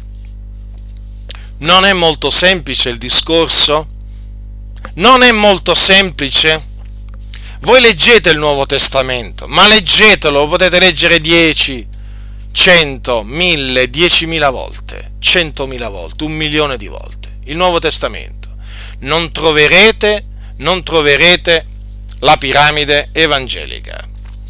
Non è molto semplice il discorso? Non è molto semplice? Voi leggete il Nuovo Testamento, ma leggetelo, lo potete leggere 10, 100, 1000, 10.000 volte, 100.000 volte, un milione di volte. Il Nuovo Testamento. Non troverete, non troverete la piramide evangelica.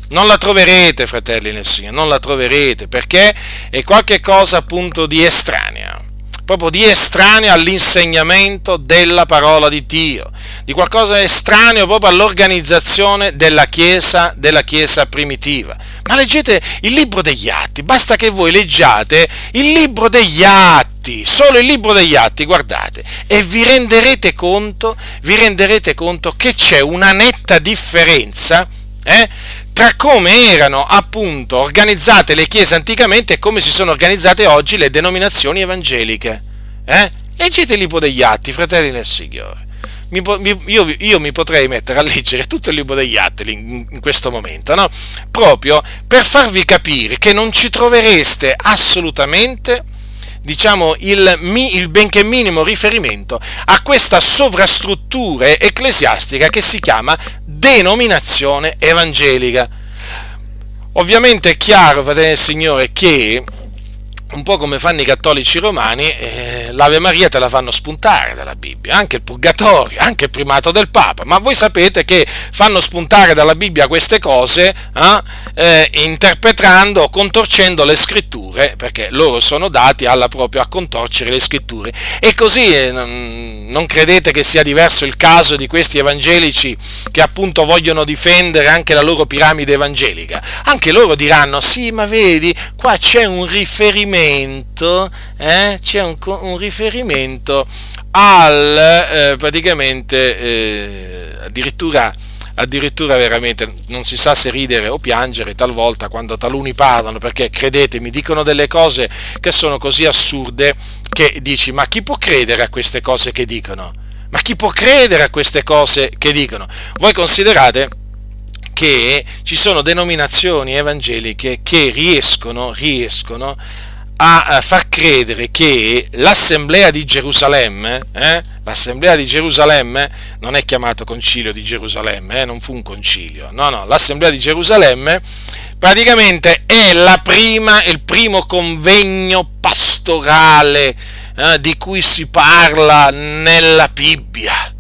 Non la troverete, fratelli nel Signore, non la troverete perché è qualcosa appunto di estranea, proprio di estraneo all'insegnamento della parola di Dio, di qualcosa estraneo proprio all'organizzazione della Chiesa, della Chiesa primitiva. Ma leggete il libro degli atti, basta che voi leggiate il libro degli atti, solo il libro degli atti, guardate, e vi renderete conto, vi renderete conto che c'è una netta differenza eh, tra come erano appunto organizzate le chiese anticamente e come si sono organizzate oggi le denominazioni evangeliche. Eh? Leggete il libro degli atti, fratelli nel Signore. Mi, io, io, mi potrei mettere a leggere tutto il libro degli atti in, in questo momento, no? proprio per farvi capire che non ci trovereste assolutamente diciamo, il, il, benché minimo riferimento a questa sovrastruttura ecclesiastica che si chiama denominazione evangelica. Ovviamente è chiaro, fratelli del Signore, che un po' come fanno i cattolici romani, eh, l'Ave Maria te la fanno spuntare dalla Bibbia, anche il purgatorio, anche il primato del Papa, ma voi sapete che fanno spuntare dalla Bibbia queste cose eh, eh, interpretando, contorcendo le scritture, perché loro sono dati alla proprio a contorcere le scritture. E così eh, non credete che sia diverso il caso di questi evangelici che appunto vogliono difendere anche la loro piramide evangelica. Anche loro diranno, sì, ma vedi, qua c'è un riferimento riferimento, eh, c'è un, un, riferimento al eh, praticamente eh, addirittura addirittura veramente non si sa se ridere o piangere talvolta quando taluni parlano, perché credetemi, dicono delle cose che sono così assurde che dici, ma chi può credere a queste cose che dicono? Ma chi può credere a queste cose che dicono? Voi considerate che ci sono denominazioni evangeliche che riescono, riescono a far credere che l'assemblea di Gerusalemme, eh, l'assemblea di Gerusalemme non è chiamato concilio di Gerusalemme, eh, non fu un concilio, no, no, l'assemblea di Gerusalemme praticamente è prima, il primo convegno pastorale eh, di cui si parla nella Bibbia.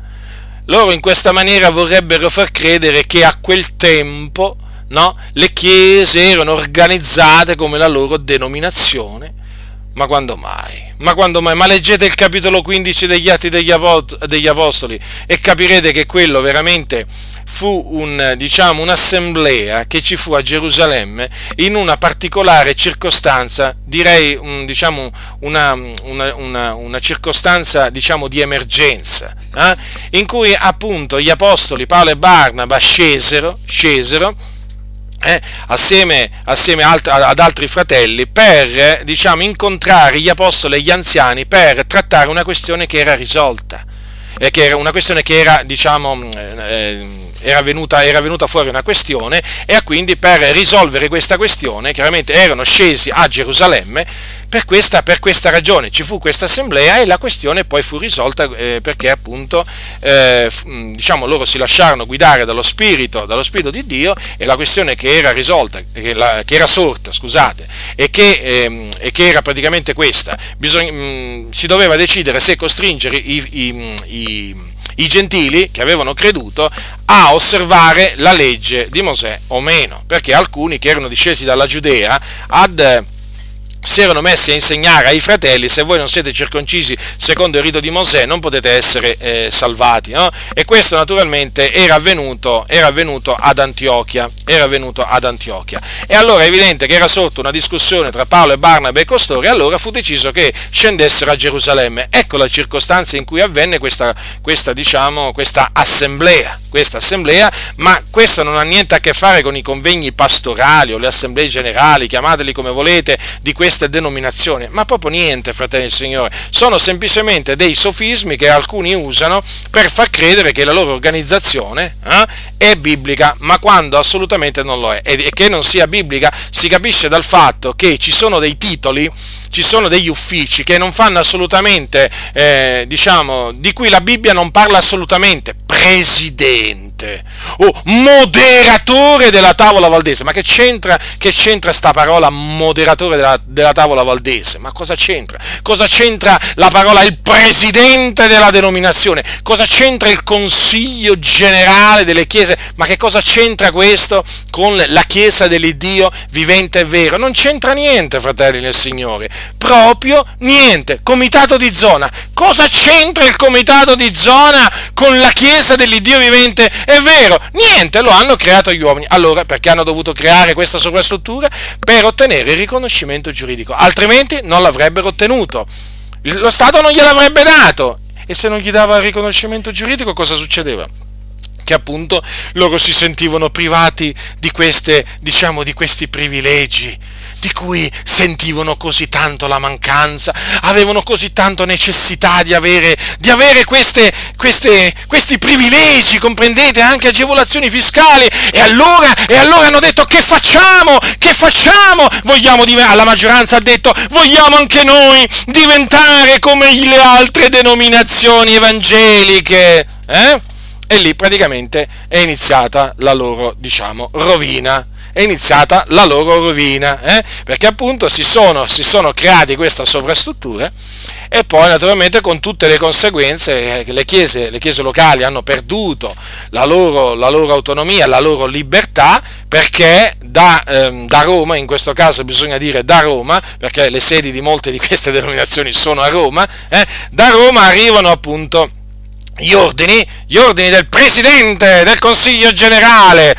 Loro in questa maniera vorrebbero far credere che a quel tempo no? le chiese erano organizzate come la loro denominazione. Ma quando mai? Ma quando mai? Ma leggete il capitolo 15 degli Atti degli, Apostoli e capirete che quello veramente fu un, diciamo, un'assemblea che ci fu a Gerusalemme in una particolare circostanza, direi un, diciamo, una, una, una, circostanza diciamo, di emergenza, eh? in cui appunto gli Apostoli Paolo e Barnaba scesero, scesero eh, assieme, assieme alt- ad altri fratelli per diciamo, incontrare gli apostoli e gli anziani per trattare una questione che era risolta, eh, che era una questione che era diciamo, eh, era venuta, era venuta, fuori una questione e quindi per risolvere questa questione chiaramente erano scesi a Gerusalemme per questa, per questa ragione ci fu questa assemblea e la questione poi fu risolta eh, perché appunto eh, diciamo, loro si lasciarono guidare dallo spirito, dallo spirito di Dio e la questione che era risolta, che, la, che era sorta, scusate, e che, eh, e che, era praticamente questa, Bisogna, mh, si doveva decidere se costringere i, i, i i gentili che avevano creduto a osservare la legge di Mosè o meno, perché alcuni che erano discesi dalla Giudea ad si erano messi a insegnare ai fratelli se voi non siete circoncisi secondo il rito di Mosè non potete essere eh, salvati no? e questo naturalmente era avvenuto, era avvenuto, ad Antiochia era avvenuto ad Antiochia e allora è evidente che era sotto una discussione tra Paolo e Barnaba e costoro e allora fu deciso che scendessero a Gerusalemme ecco la circostanza in cui avvenne questa, questa, diciamo, questa assemblea questa assemblea ma questo non ha niente a che fare con i convegni pastorali o le assemblee generali chiamateli come volete di questa queste denominazioni, ma proprio niente, fratelli del Signore, sono semplicemente dei sofismi che alcuni usano per far credere che la loro organizzazione eh, è biblica, ma quando assolutamente non lo è. E che non sia biblica si capisce dal fatto che ci sono dei titoli, ci sono degli uffici che non fanno assolutamente, eh, diciamo, di cui la Bibbia non parla assolutamente. Presidente, o moderatore della tavola valdese. Ma che c'entra, che c'entra sta parola moderatore della, della tavola valdese? Ma cosa c'entra? Cosa c'entra la parola il presidente della denominazione? Cosa c'entra il consiglio generale delle chiese? Ma che cosa c'entra questo con la chiesa dell'Iddio vivente e vero? Non c'entra niente, fratelli nel Signore. Proprio niente. Comitato di zona. Cosa c'entra il comitato di zona con la chiesa dell'Iddio vivente e vero? Niente, lo hanno creato gli uomini. Allora, perché hanno dovuto creare questa sovrastruttura? Per ottenere il riconoscimento giuridico, altrimenti non l'avrebbero ottenuto. Lo Stato non gliel'avrebbe dato. E se non gli dava il riconoscimento giuridico, cosa succedeva? Che appunto loro si sentivano privati di, queste, diciamo, di questi privilegi di cui sentivano così tanto la mancanza, avevano così tanto necessità di avere, di avere queste, queste, questi privilegi, comprendete, anche agevolazioni fiscali. E allora, e allora hanno detto che facciamo? Che facciamo? Vogliamo, la maggioranza ha detto, vogliamo anche noi diventare come le altre denominazioni evangeliche. Eh? E lì praticamente è iniziata la loro, diciamo, rovina è iniziata la loro rovina, eh? perché appunto si sono, si sono creati questa sovrastruttura e poi naturalmente con tutte le conseguenze eh, le chiese, le chiese locali hanno perduto la loro, la loro, autonomia, la loro libertà perché da, ehm, da, Roma, in questo caso bisogna dire da Roma, perché le sedi di molte di queste denominazioni sono a Roma, eh, da Roma arrivano appunto gli ordini, gli ordini del Presidente del Consiglio Generale,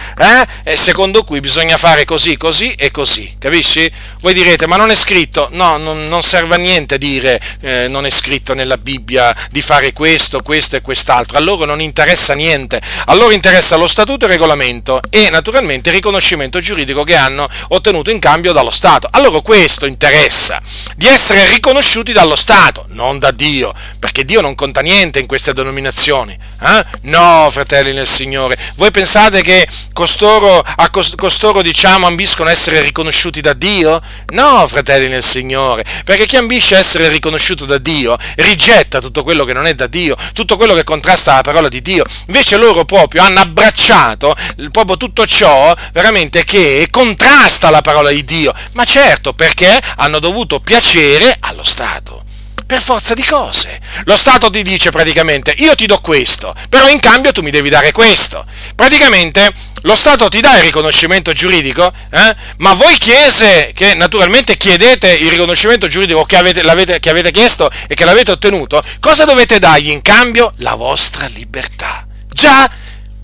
eh? secondo cui bisogna fare così, così e così, capisci? Voi direte, ma non è scritto? No, non, non serve a niente dire eh, non è scritto nella Bibbia di fare questo, questo e quest'altro, a loro non interessa niente, a loro interessa lo statuto e il regolamento e naturalmente il riconoscimento giuridico che hanno ottenuto in cambio dallo Stato. A loro questo interessa, di essere riconosciuti dallo Stato, non da Dio, perché Dio non conta niente in queste denominazioni. Eh? No, fratelli nel Signore, voi pensate che costoro, a costoro diciamo ambiscono a essere riconosciuti da Dio? No, fratelli nel Signore, perché chi ambisce a essere riconosciuto da Dio rigetta tutto quello che non è da Dio, tutto quello che contrasta la parola di Dio. Invece loro proprio hanno abbracciato proprio tutto ciò veramente che contrasta la parola di Dio. Ma certo, perché hanno dovuto piacere allo Stato per forza di cose. Lo Stato ti dice praticamente io ti do questo, però in cambio tu mi devi dare questo. Praticamente lo Stato ti dà il riconoscimento giuridico, eh? ma voi chiese che naturalmente chiedete il riconoscimento giuridico che avete, che avete chiesto e che l'avete ottenuto, cosa dovete dargli in cambio? La vostra libertà. Già,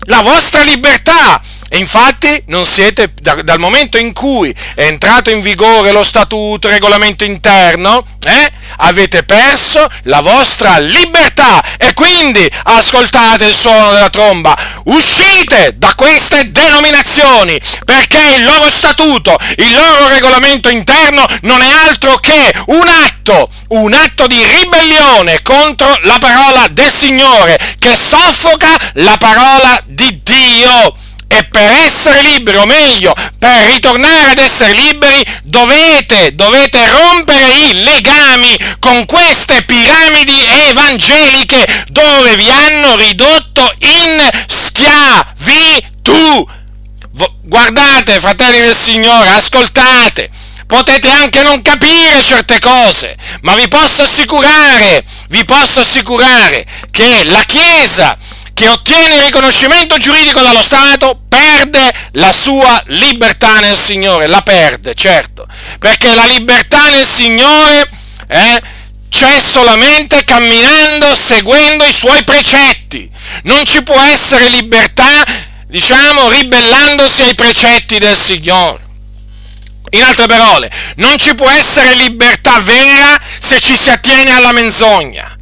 la vostra libertà! E infatti non siete, da, dal momento in cui è entrato in vigore lo statuto, il regolamento interno, eh, avete perso la vostra libertà. E quindi ascoltate il suono della tromba, uscite da queste denominazioni, perché il loro statuto, il loro regolamento interno non è altro che un atto, un atto di ribellione contro la parola del Signore, che soffoca la parola di Dio. E per essere liberi, o meglio, per ritornare ad essere liberi, dovete, dovete rompere i legami con queste piramidi evangeliche dove vi hanno ridotto in schiavitù. Guardate, fratelli del Signore, ascoltate potete anche non capire certe cose, ma vi posso assicurare, vi posso assicurare che la Chiesa che ottiene il riconoscimento giuridico dallo Stato perde la sua libertà nel Signore, la perde, certo, perché la libertà nel Signore eh, c'è solamente camminando, seguendo i suoi precetti. Non ci può essere libertà, diciamo, ribellandosi ai precetti del Signore. In altre parole, non ci può essere libertà vera se ci si attiene alla menzogna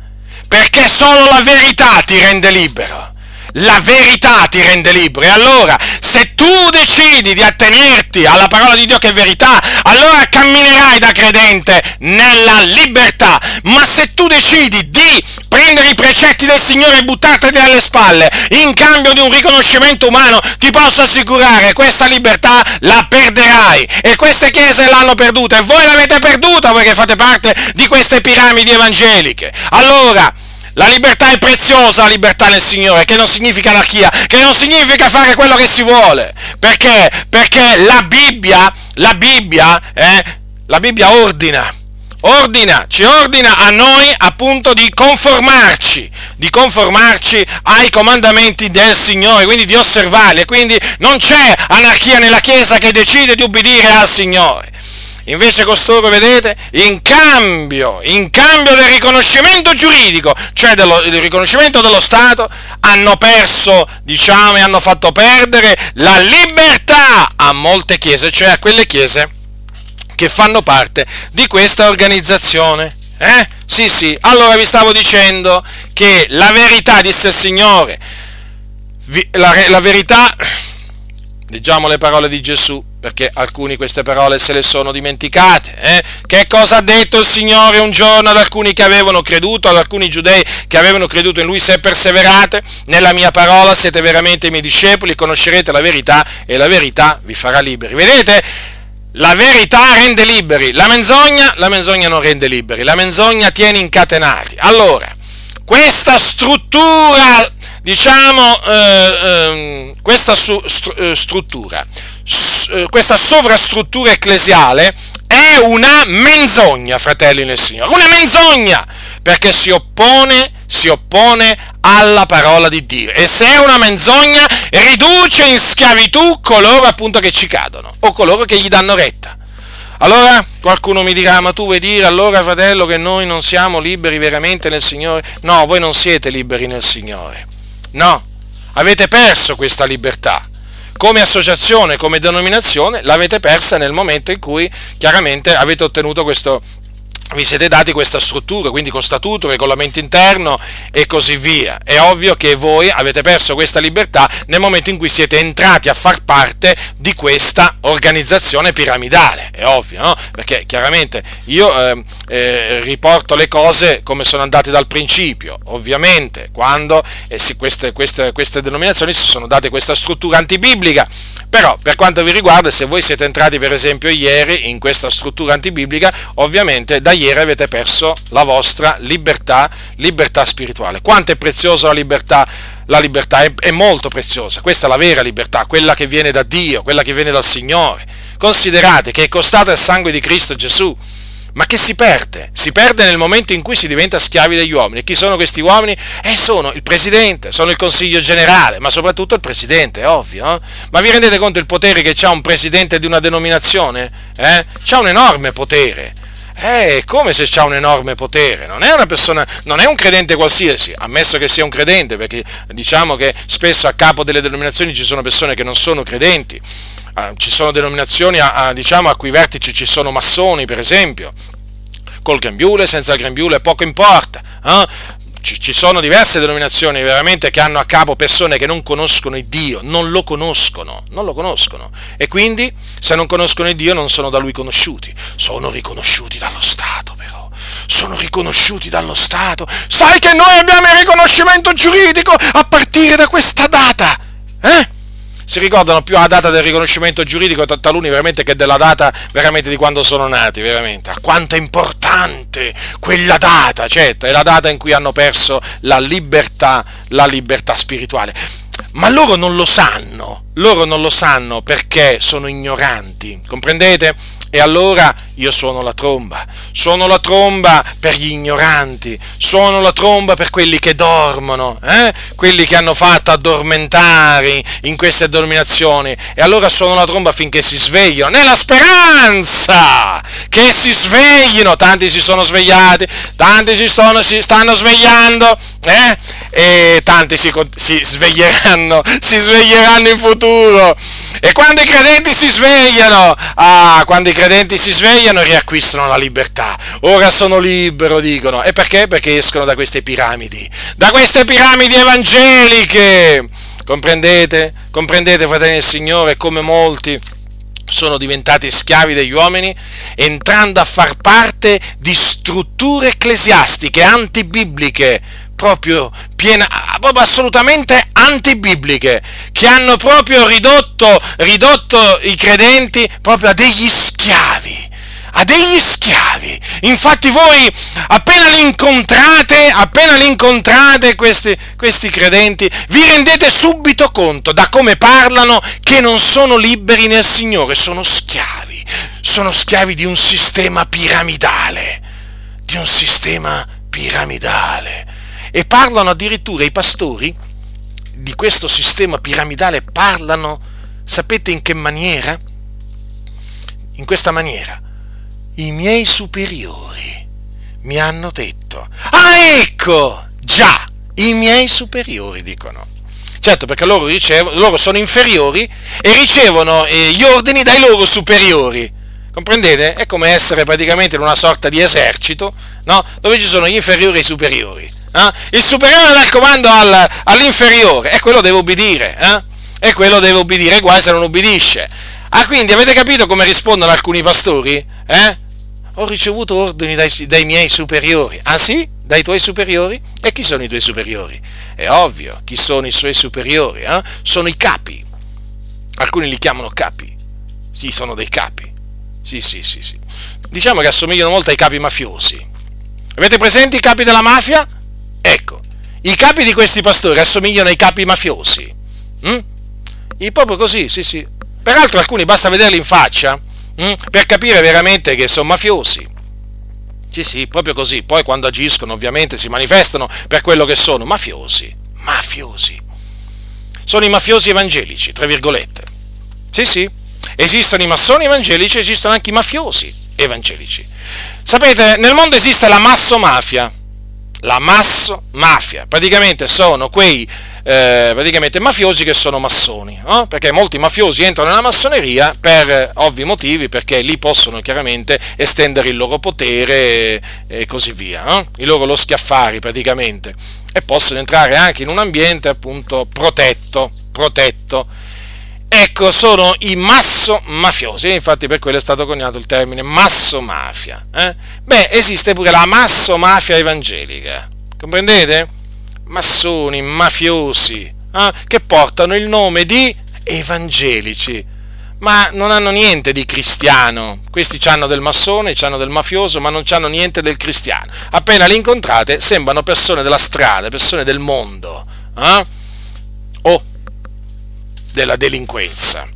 perché solo la verità ti rende libero. La verità ti rende libero. E allora, se tu decidi di attenerti alla parola di Dio che è verità, allora camminerai da credente nella libertà. Ma se tu decidi di prendere i precetti del Signore e buttarteli alle spalle in cambio di un riconoscimento umano, ti posso assicurare questa libertà la perderai. E queste chiese l'hanno perduta e voi l'avete perduta voi che fate parte di queste piramidi evangeliche. Allora, La libertà è preziosa, la libertà nel Signore, che non significa anarchia, che non significa fare quello che si vuole. Perché? Perché la Bibbia, la Bibbia, eh, la Bibbia ordina ordina, ci ordina a noi appunto di conformarci, di conformarci ai comandamenti del Signore, quindi di osservarli, quindi non c'è anarchia nella Chiesa che decide di ubbidire al Signore. Invece costoro, vedete, in cambio, in cambio del riconoscimento giuridico, cioè dello, del riconoscimento dello Stato, hanno perso, diciamo, e hanno fatto perdere la libertà a molte chiese, cioè a quelle chiese che fanno parte di questa organizzazione. Eh? Sì, sì. Allora vi stavo dicendo che la verità, disse il Signore, la, la verità, leggiamo le parole di Gesù, perché alcuni queste parole se le sono dimenticate. Eh? Che cosa ha detto il Signore un giorno ad alcuni che avevano creduto, ad alcuni giudei che avevano creduto in Lui, se perseverate nella mia parola siete veramente i miei discepoli, conoscerete la verità e la verità vi farà liberi. Vedete? La verità rende liberi, la menzogna, la menzogna non rende liberi, la menzogna tiene incatenati. Allora, questa struttura, diciamo, eh, eh, questa su, stru, eh, struttura, s, eh, questa sovrastruttura ecclesiale è una menzogna, fratelli nel Signore, una menzogna, perché si oppone, si oppone alla parola di Dio. E se è una menzogna, riduce in schiavitù coloro appunto che ci cadono o coloro che gli danno retta. Allora qualcuno mi dirà, ma tu vuoi dire allora fratello che noi non siamo liberi veramente nel Signore? No, voi non siete liberi nel Signore. No, avete perso questa libertà. Come associazione, come denominazione, l'avete persa nel momento in cui chiaramente avete ottenuto questo, vi siete dati questa struttura, quindi con statuto, regolamento interno e così via. È ovvio che voi avete perso questa libertà nel momento in cui siete entrati a far parte di questa organizzazione piramidale, è ovvio, no? Perché chiaramente io eh, eh, riporto le cose come sono andate dal principio, ovviamente, quando eh, sì, queste, queste, queste denominazioni si sono date questa struttura antibiblica però per quanto vi riguarda, se voi siete entrati per esempio ieri in questa struttura antibiblica, ovviamente da ieri avete perso la vostra libertà, libertà spirituale. Quanto è preziosa la libertà? La libertà è, è molto preziosa, questa è la vera libertà, quella che viene da Dio, quella che viene dal Signore. Considerate che è costata il sangue di Cristo Gesù ma che si perde? Si perde nel momento in cui si diventa schiavi degli uomini. E chi sono questi uomini? Eh, sono il presidente, sono il consiglio generale, ma soprattutto il presidente, è ovvio. Eh? Ma vi rendete conto del potere che ha un presidente di una denominazione? Eh? C'ha un enorme potere. Eh, come se ha un enorme potere, non è una persona, non è un credente qualsiasi, ammesso che sia un credente, perché diciamo che spesso a capo delle denominazioni ci sono persone che non sono credenti, Ah, ci sono denominazioni a, a, diciamo, a cui vertici ci sono massoni, per esempio, col grembiule, senza grembiule, poco importa. Eh? Ci, ci, sono diverse denominazioni veramente che hanno a capo persone che non conoscono il Dio, non lo conoscono, non lo conoscono. E quindi, se non conoscono il Dio, non sono da Lui conosciuti, sono riconosciuti dallo Stato però sono riconosciuti dallo Stato. Sai che noi abbiamo il riconoscimento giuridico a partire da questa data? Eh? Si ricordano più la data del riconoscimento giuridico taluni veramente che della data veramente di quando sono nati, veramente. A quanto è importante quella data, certo, è la data in cui hanno perso la libertà, la libertà spirituale. Ma loro non lo sanno, loro non lo sanno perché sono ignoranti, comprendete? E allora io suono la tromba, suono la tromba per gli ignoranti, suono la tromba per quelli che dormono, eh? quelli che hanno fatto addormentare in queste denominazioni, e allora suono la tromba finché si svegliano, nella speranza che si sveglino, tanti si sono svegliati, tanti si, sono, si stanno svegliando, eh? e tanti si, si sveglieranno, si sveglieranno in futuro, e quando i credenti si svegliano, ah, quando i credenti si svegliano riacquistano la libertà. Ora sono libero, dicono. E perché? Perché escono da queste piramidi, da queste piramidi evangeliche. Comprendete? Comprendete, fratelli del Signore, come molti sono diventati schiavi degli uomini, entrando a far parte di strutture ecclesiastiche antibibliche proprio, piena, proprio assolutamente antibibliche, che hanno proprio ridotto, ridotto i credenti proprio a degli schiavi a degli schiavi. Infatti voi appena li incontrate, appena li incontrate questi, questi credenti, vi rendete subito conto da come parlano che non sono liberi nel Signore, sono schiavi, sono schiavi di un sistema piramidale, di un sistema piramidale. E parlano addirittura i pastori di questo sistema piramidale, parlano, sapete in che maniera? In questa maniera i miei superiori mi hanno detto, ah ecco, già, i miei superiori dicono. Certo, perché loro, ricevono, loro sono inferiori e ricevono eh, gli ordini dai loro superiori. Comprendete? È come essere praticamente in una sorta di esercito, no? Dove ci sono gli inferiori e i superiori. Eh? Il superiore dà il comando al, all'inferiore e quello deve obbedire. Eh? E quello deve obbedire, guai se non obbedisce. Ah, quindi avete capito come rispondono alcuni pastori? Eh? Ho ricevuto ordini dai, dai, miei superiori. Ah sì? Dai tuoi superiori? E chi sono i tuoi superiori? È ovvio, chi sono i suoi superiori? Eh? Sono i capi. Alcuni li chiamano capi. Sì, sono dei capi. Sì, sì, sì, sì. Diciamo che assomigliano molto ai capi mafiosi. Avete presenti i capi della mafia? Ecco, i capi di questi pastori assomigliano ai capi mafiosi. Mm? E proprio così, sì, sì. Peraltro alcuni basta vederli in faccia Mm? per capire veramente che sono mafiosi. Sì, sì, proprio così. Poi quando agiscono ovviamente si manifestano per quello che sono, mafiosi, mafiosi. Sono i mafiosi evangelici, tra virgolette. Sì, sì, esistono i massoni evangelici, esistono anche i mafiosi evangelici. Sapete, nel mondo esiste la massomafia. La massomafia, praticamente sono quei eh, praticamente mafiosi che sono massoni, no? perché molti mafiosi entrano nella massoneria per ovvi motivi, perché lì possono chiaramente estendere il loro potere e, e così via, no? i loro lo schiaffari praticamente, e possono entrare anche in un ambiente appunto protetto, protetto. Ecco, sono i masso mafiosi, infatti per quello è stato coniato il termine masso mafia. Eh? Beh, esiste pure la masso mafia evangelica, comprendete? massoni, mafiosi, eh, che portano il nome di evangelici, ma non hanno niente di cristiano. Questi hanno del massone, hanno del mafioso, ma non hanno niente del cristiano. Appena li incontrate sembrano persone della strada, persone del mondo, eh? Della delinquenza,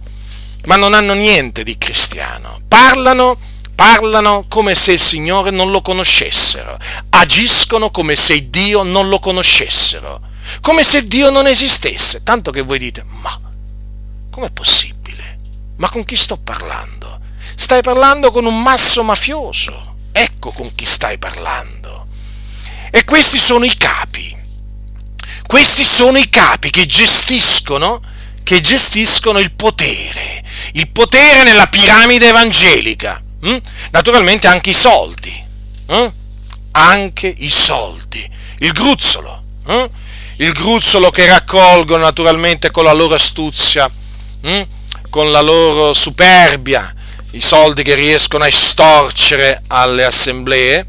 ma non hanno niente di cristiano. Parlano parlano come se il Signore non lo conoscessero, agiscono come se Dio non lo conoscessero, come se Dio non esistesse, tanto che voi dite, ma com'è possibile? Ma con chi sto parlando? Stai parlando con un masso mafioso, ecco con chi stai parlando. E questi sono i capi, questi sono i capi che gestiscono, che gestiscono il potere, il potere nella piramide evangelica Mm? Naturalmente anche i soldi, eh? anche i soldi, il gruzzolo, eh? il gruzzolo che raccolgono naturalmente con la loro astuzia, mm? con la loro superbia, i soldi che riescono a estorcere alle assemblee,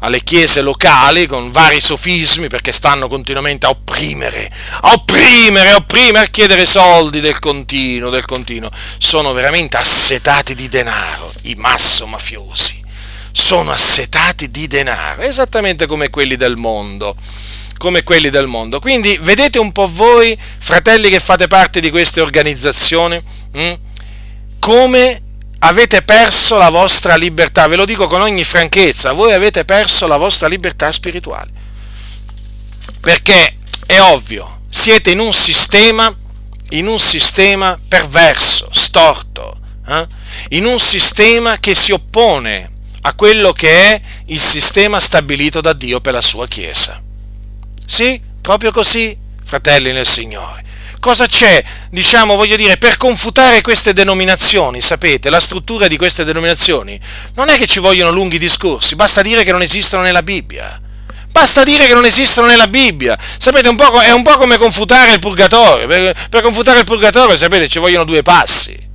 alle chiese locali con vari sofismi perché stanno continuamente a opprimere, a opprimere, a opprimere, a chiedere soldi del continuo, del continuo. Sono veramente assetati di denaro, i masso mafiosi. Sono assetati di denaro, esattamente come quelli del mondo come quelli del mondo. Quindi vedete un po' voi, fratelli che fate parte di queste organizzazioni, mh, hm, come avete perso la vostra libertà, ve lo dico con ogni franchezza, voi avete perso la vostra libertà spirituale. Perché è ovvio, siete in un sistema, in un sistema perverso, storto, eh? in un sistema che si oppone a quello che è il sistema stabilito da Dio per la sua Chiesa. Sì, proprio così, fratelli nel Signore cosa c'è, diciamo, voglio dire, per confutare queste denominazioni, sapete, la struttura di queste denominazioni? Non è che ci vogliono lunghi discorsi, basta dire che non esistono nella Bibbia. Basta dire che non esistono nella Bibbia. Sapete, un è un po' come confutare il purgatorio. Per, per confutare il purgatorio, sapete, ci vogliono due passi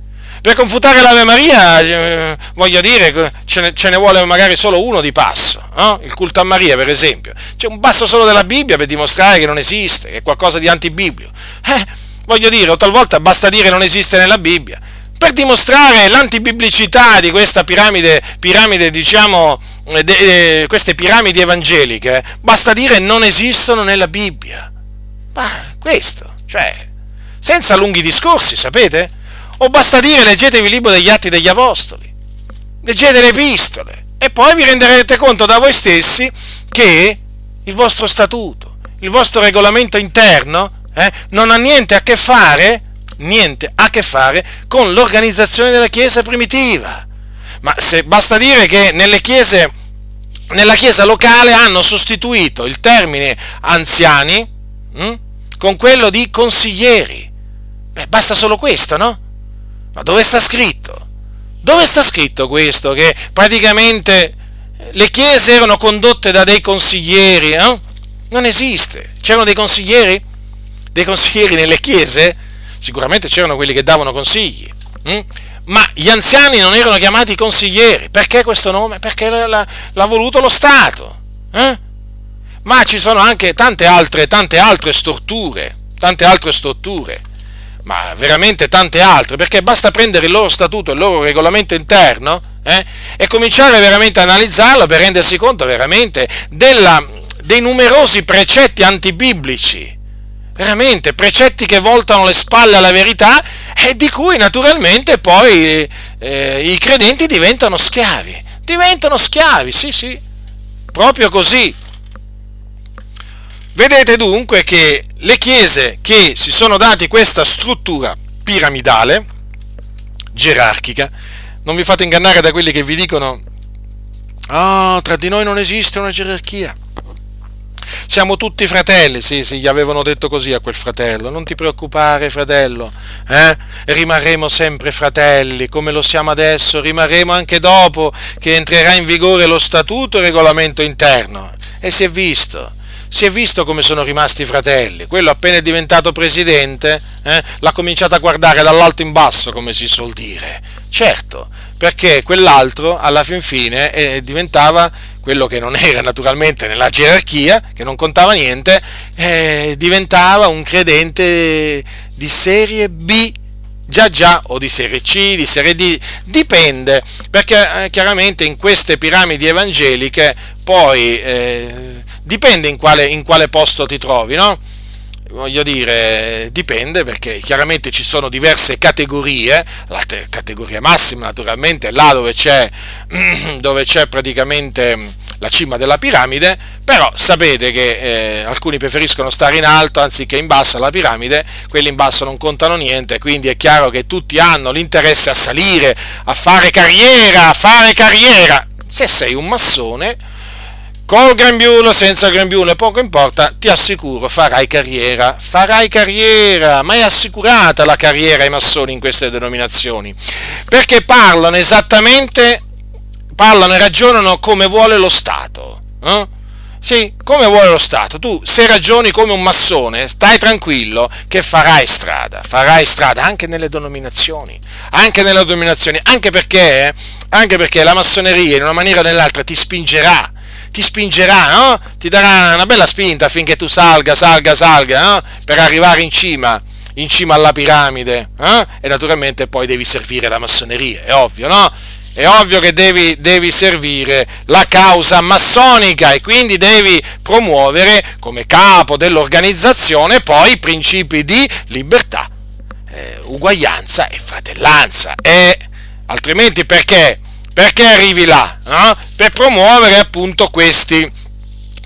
per confutare l'Ave Maria, eh, voglio dire, ce ne, ce ne, vuole magari solo uno di passo, no? il culto a Maria per esempio. C'è un passo solo della Bibbia per dimostrare che non esiste, che è qualcosa di antibiblio. Eh, voglio dire, o talvolta basta dire non esiste nella Bibbia, per dimostrare l'antibiblicità di questa piramide, piramide diciamo, de, de, queste piramidi evangeliche, basta dire non esistono nella Bibbia. Ma questo, cioè, senza lunghi discorsi, sapete? O basta dire leggetevi il libro degli Atti degli Apostoli, leggete le epistole e poi vi renderete conto da voi stessi che il vostro statuto, il vostro regolamento interno eh, non ha niente a che fare, niente a che fare con l'organizzazione della Chiesa primitiva. Ma se basta dire che nelle chiese, nella Chiesa locale hanno sostituito il termine anziani hm, con quello di consiglieri. Beh, basta solo questo, no? Ma dove sta scritto? Dove sta scritto questo? Che praticamente le chiese erano condotte da dei consiglieri? Eh? Non esiste. C'erano dei consiglieri? Dei consiglieri nelle chiese? Sicuramente c'erano quelli che davano consigli. Hm? Ma gli anziani non erano chiamati consiglieri. Perché questo nome? Perché l'ha, l'ha voluto lo Stato. Eh? Ma ci sono anche tante altre, tante altre storture. Tante altre storture ma veramente tante altre, perché basta prendere il loro statuto, il loro regolamento interno eh, e cominciare veramente a analizzarlo per rendersi conto veramente della, dei numerosi precetti antibiblici, veramente precetti che voltano le spalle alla verità e di cui naturalmente poi eh, i credenti diventano schiavi, diventano schiavi, sì sì, proprio così. Vedete dunque che le chiese che si sono dati questa struttura piramidale, gerarchica, non vi fate ingannare da quelli che vi dicono, ah, oh, tra di noi non esiste una gerarchia. Siamo tutti fratelli, sì, sì, gli avevano detto così a quel fratello, non ti preoccupare fratello, eh? rimarremo sempre fratelli, come lo siamo adesso, rimarremo anche dopo che entrerà in vigore lo statuto e il regolamento interno. E si è visto, si è visto come sono rimasti i fratelli. Quello appena è diventato presidente eh, l'ha cominciato a guardare dall'alto in basso, come si suol dire. Certo, perché quell'altro alla fin fine eh, diventava quello che non era naturalmente nella gerarchia, che non contava niente, eh, diventava un credente di serie B già già o di serie C, di serie D, dipende, perché eh, chiaramente in queste piramidi evangeliche poi eh, dipende in quale, in quale posto ti trovi, no? voglio dire, dipende perché chiaramente ci sono diverse categorie, la te- categoria massima naturalmente è là dove c'è, dove c'è praticamente la cima della piramide, però sapete che eh, alcuni preferiscono stare in alto anziché in basso alla piramide, quelli in basso non contano niente, quindi è chiaro che tutti hanno l'interesse a salire, a fare carriera, a fare carriera. Se sei un massone, Col grembiule, senza grembiule, poco importa, ti assicuro, farai carriera, farai carriera, ma è assicurata la carriera ai massoni in queste denominazioni, perché parlano esattamente, parlano e ragionano come vuole lo Stato. Eh? Sì, come vuole lo Stato. Tu se ragioni come un massone, stai tranquillo che farai strada, farai strada anche nelle denominazioni, anche nelle denominazioni, anche perché, anche perché la massoneria in una maniera o nell'altra ti spingerà ti spingerà, no? ti darà una bella spinta affinché tu salga, salga, salga, no? per arrivare in cima, in cima alla piramide. Eh? E naturalmente poi devi servire la massoneria, è ovvio, no? È ovvio che devi, devi, servire la causa massonica e quindi devi promuovere come capo dell'organizzazione poi i principi di libertà, eh, uguaglianza e fratellanza. E altrimenti perché? Perché arrivi là? Eh? Per promuovere appunto questi,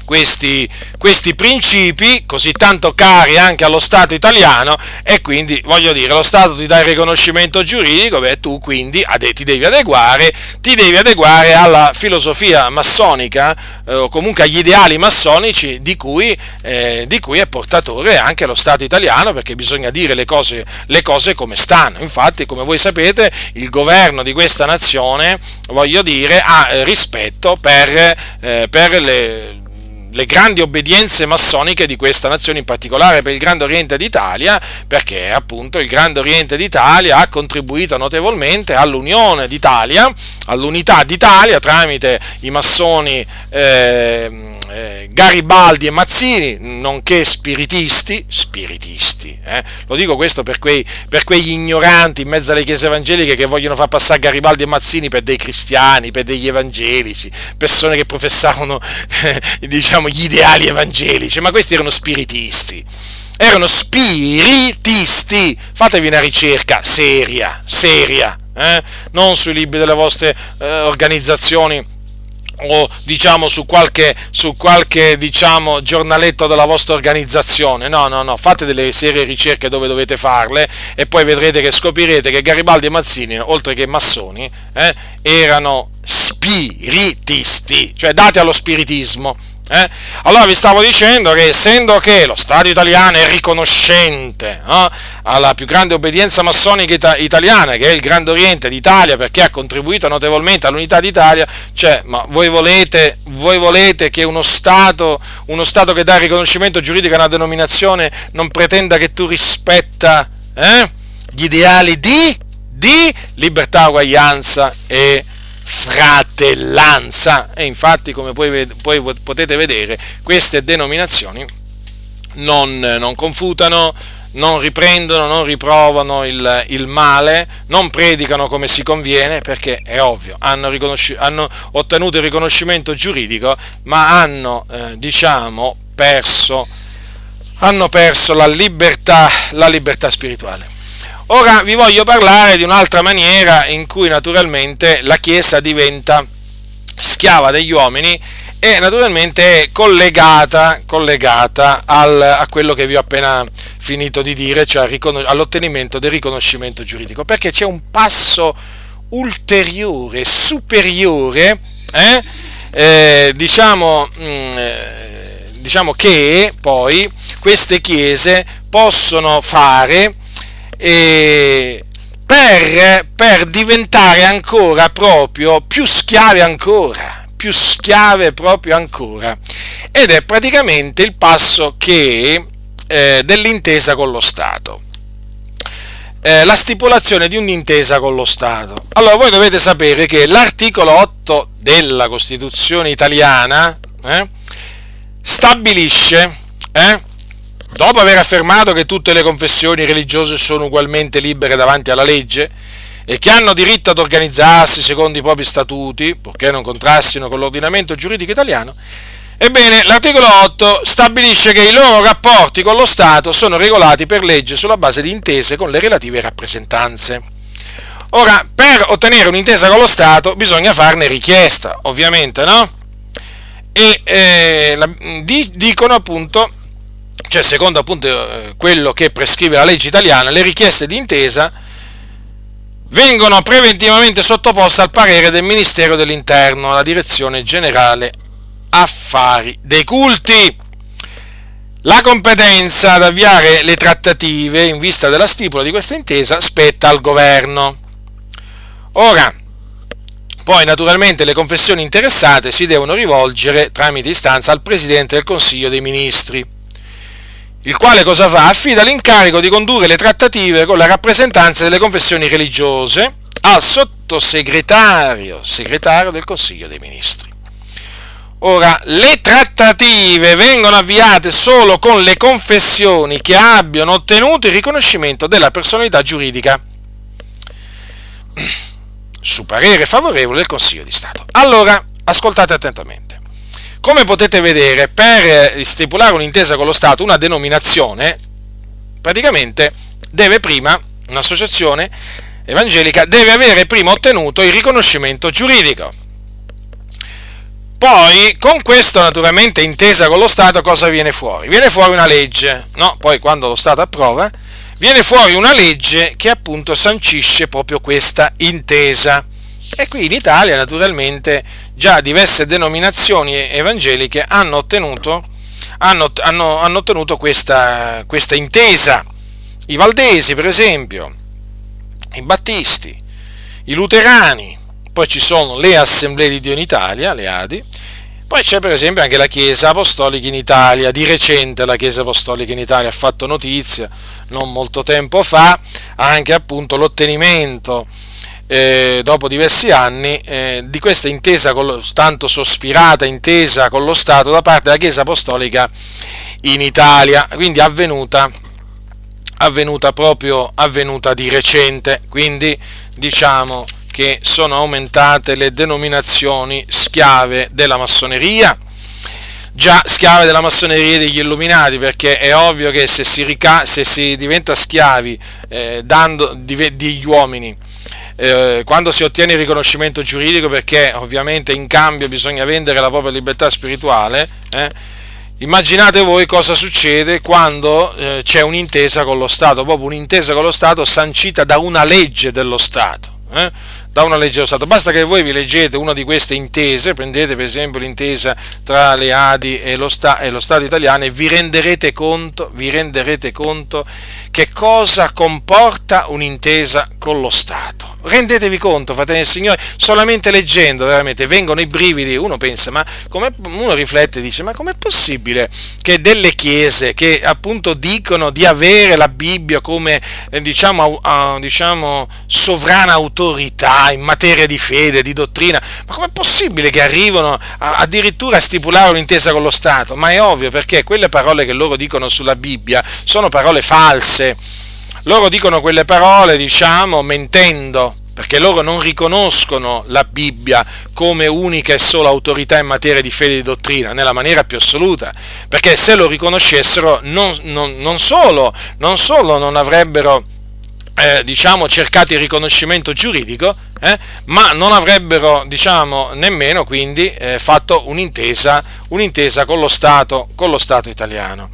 questi, questi principi così tanto cari anche allo Stato italiano e quindi voglio dire lo Stato ti dà il riconoscimento giuridico, beh tu quindi ti devi adeguare, ti devi adeguare alla filosofia massonica eh, o comunque agli ideali massonici di cui, eh, di cui, è portatore anche lo Stato italiano perché bisogna dire le cose, le cose come stanno. Infatti come voi sapete il governo di questa nazione, voglio dire, ha rispetto per, eh, per le le grandi obbedienze massoniche di questa nazione, in particolare per il Grande Oriente d'Italia, perché appunto il Grande Oriente d'Italia ha contribuito notevolmente all'unione d'Italia, all'unità d'Italia tramite i massoni. Eh, eh, Garibaldi e Mazzini, nonché spiritisti, spiritisti, eh? lo dico questo per, quei, per quegli ignoranti in mezzo alle chiese evangeliche che vogliono far passare Garibaldi e Mazzini per dei cristiani, per degli evangelici, persone che professavano eh, diciamo, gli ideali evangelici, ma questi erano spiritisti erano spiritisti. Fatevi una ricerca seria, seria, eh? non sui libri delle vostre eh, organizzazioni o diciamo su qualche, su qualche diciamo, giornaletto della vostra organizzazione. No, no, no, fate delle serie ricerche dove dovete farle e poi vedrete che scoprirete che Garibaldi e Mazzini, oltre che massoni, eh, erano spiritisti, cioè dati allo spiritismo. Eh? Allora vi stavo dicendo che essendo che lo Stato italiano è riconoscente eh, alla più grande obbedienza massonica ita- italiana, che è il Grande Oriente d'Italia, perché ha contribuito notevolmente all'unità d'Italia, cioè, ma voi volete, voi volete che uno Stato, uno Stato, che dà riconoscimento giuridico a una denominazione non pretenda che tu rispetta eh, gli ideali di, di libertà, uguaglianza e fratellanza. E infatti, come poi, poi potete vedere, queste denominazioni non, non, confutano, non riprendono, non riprovano il, il, male, non predicano come si conviene, perché è ovvio, hanno, hanno ottenuto il riconoscimento giuridico, ma hanno, eh, diciamo, perso, hanno perso la libertà, la libertà spirituale. Ora vi voglio parlare di un'altra maniera in cui naturalmente la Chiesa diventa schiava degli uomini e naturalmente è collegata, collegata al, a quello che vi ho appena finito di dire, cioè all'ottenimento del riconoscimento giuridico, perché c'è un passo ulteriore, superiore, eh? Eh, diciamo, mh, mm, eh, diciamo che poi queste chiese possono fare eh, per, per diventare ancora proprio più schiave ancora, più schiave proprio ancora. Ed è praticamente il passo che eh, dell'intesa con lo Stato. Eh, la stipulazione di un'intesa con lo Stato. Allora voi dovete sapere che l'articolo 8 della Costituzione italiana eh, stabilisce eh, dopo aver affermato che tutte le confessioni religiose sono ugualmente libere davanti alla legge e che hanno diritto ad organizzarsi secondo i propri statuti, purché non contrastino con l'ordinamento giuridico italiano, ebbene l'articolo 8 stabilisce che i loro rapporti con lo Stato sono regolati per legge sulla base di intese con le relative rappresentanze. Ora, per ottenere un'intesa con lo Stato bisogna farne richiesta, ovviamente, no? E eh, la, di, dicono appunto cioè secondo appunto eh, quello che prescrive la legge italiana, le richieste di intesa vengono preventivamente sottoposte al parere del Ministero dell'Interno, alla Direzione Generale Affari dei Culti. La competenza ad avviare le trattative in vista della stipula di questa intesa spetta al governo. Ora, poi naturalmente le confessioni interessate si devono rivolgere tramite istanza al Presidente del Consiglio dei Ministri il quale cosa fa? Affida l'incarico di condurre le trattative con la rappresentanza delle confessioni religiose al sottosegretario segretario del Consiglio dei Ministri. Ora, le trattative vengono avviate solo con le confessioni che abbiano ottenuto il riconoscimento della personalità giuridica su parere favorevole del Consiglio di Stato. Allora, ascoltate attentamente. Come potete vedere, per eh, stipulare un'intesa con lo Stato, una denominazione, praticamente deve prima, un'associazione evangelica, deve avere prima ottenuto il riconoscimento giuridico. Poi, con questo naturalmente intesa con lo Stato, cosa viene fuori? Viene fuori una legge, no? Poi quando lo Stato approva, viene fuori una legge che appunto sancisce proprio questa intesa. E qui in Italia naturalmente già diverse denominazioni evangeliche hanno ottenuto, hanno, hanno, hanno ottenuto questa, questa intesa. I Valdesi, per esempio, i Battisti, i Luterani, poi ci sono le Assemblee di Dio in Italia, le ADI, poi c'è per esempio anche la Chiesa Apostolica in Italia, di recente la Chiesa Apostolica in Italia ha fatto notizia, non molto tempo fa, anche appunto l'ottenimento eh, dopo diversi anni, eh, di questa intesa, lo, tanto sospirata intesa con lo Stato da parte della Chiesa Apostolica in Italia, quindi avvenuta, avvenuta proprio avvenuta di recente, quindi diciamo che sono aumentate le denominazioni schiave della massoneria, già schiave della massoneria degli illuminati, perché è ovvio che se si, rica- se si diventa schiavi eh, dando, di, degli uomini, eh, quando si ottiene il riconoscimento giuridico, perché ovviamente in cambio bisogna vendere la propria libertà spirituale, eh, immaginate voi cosa succede quando eh, c'è un'intesa con lo Stato, proprio un'intesa con lo Stato sancita da una legge dello Stato. Eh? da una legge dello Stato. Basta che voi vi leggete una di queste intese, prendete per esempio l'intesa tra le Adi e lo, Sta- e lo Stato italiano e vi renderete conto, vi renderete conto che cosa comporta un'intesa con lo Stato. Rendetevi conto, fratelli del Signore, solamente leggendo veramente vengono i brividi, uno pensa, ma come, uno riflette e dice, ma com'è possibile che delle chiese che appunto dicono di avere la Bibbia come eh, diciamo, uh, diciamo sovrana autorità in materia di fede, di dottrina, ma com'è possibile che arrivano a, addirittura a stipulare un'intesa con lo Stato? Ma è ovvio perché quelle parole che loro dicono sulla Bibbia sono parole false loro dicono quelle parole, diciamo, mentendo, perché loro non riconoscono la Bibbia come unica e sola autorità in materia di fede e di dottrina, nella maniera più assoluta, perché se lo riconoscessero non, non, non, solo, non solo non avrebbero eh, diciamo, cercato il riconoscimento giuridico, eh, ma non avrebbero diciamo, nemmeno quindi eh, fatto un'intesa, un'intesa con, lo Stato, con lo Stato italiano.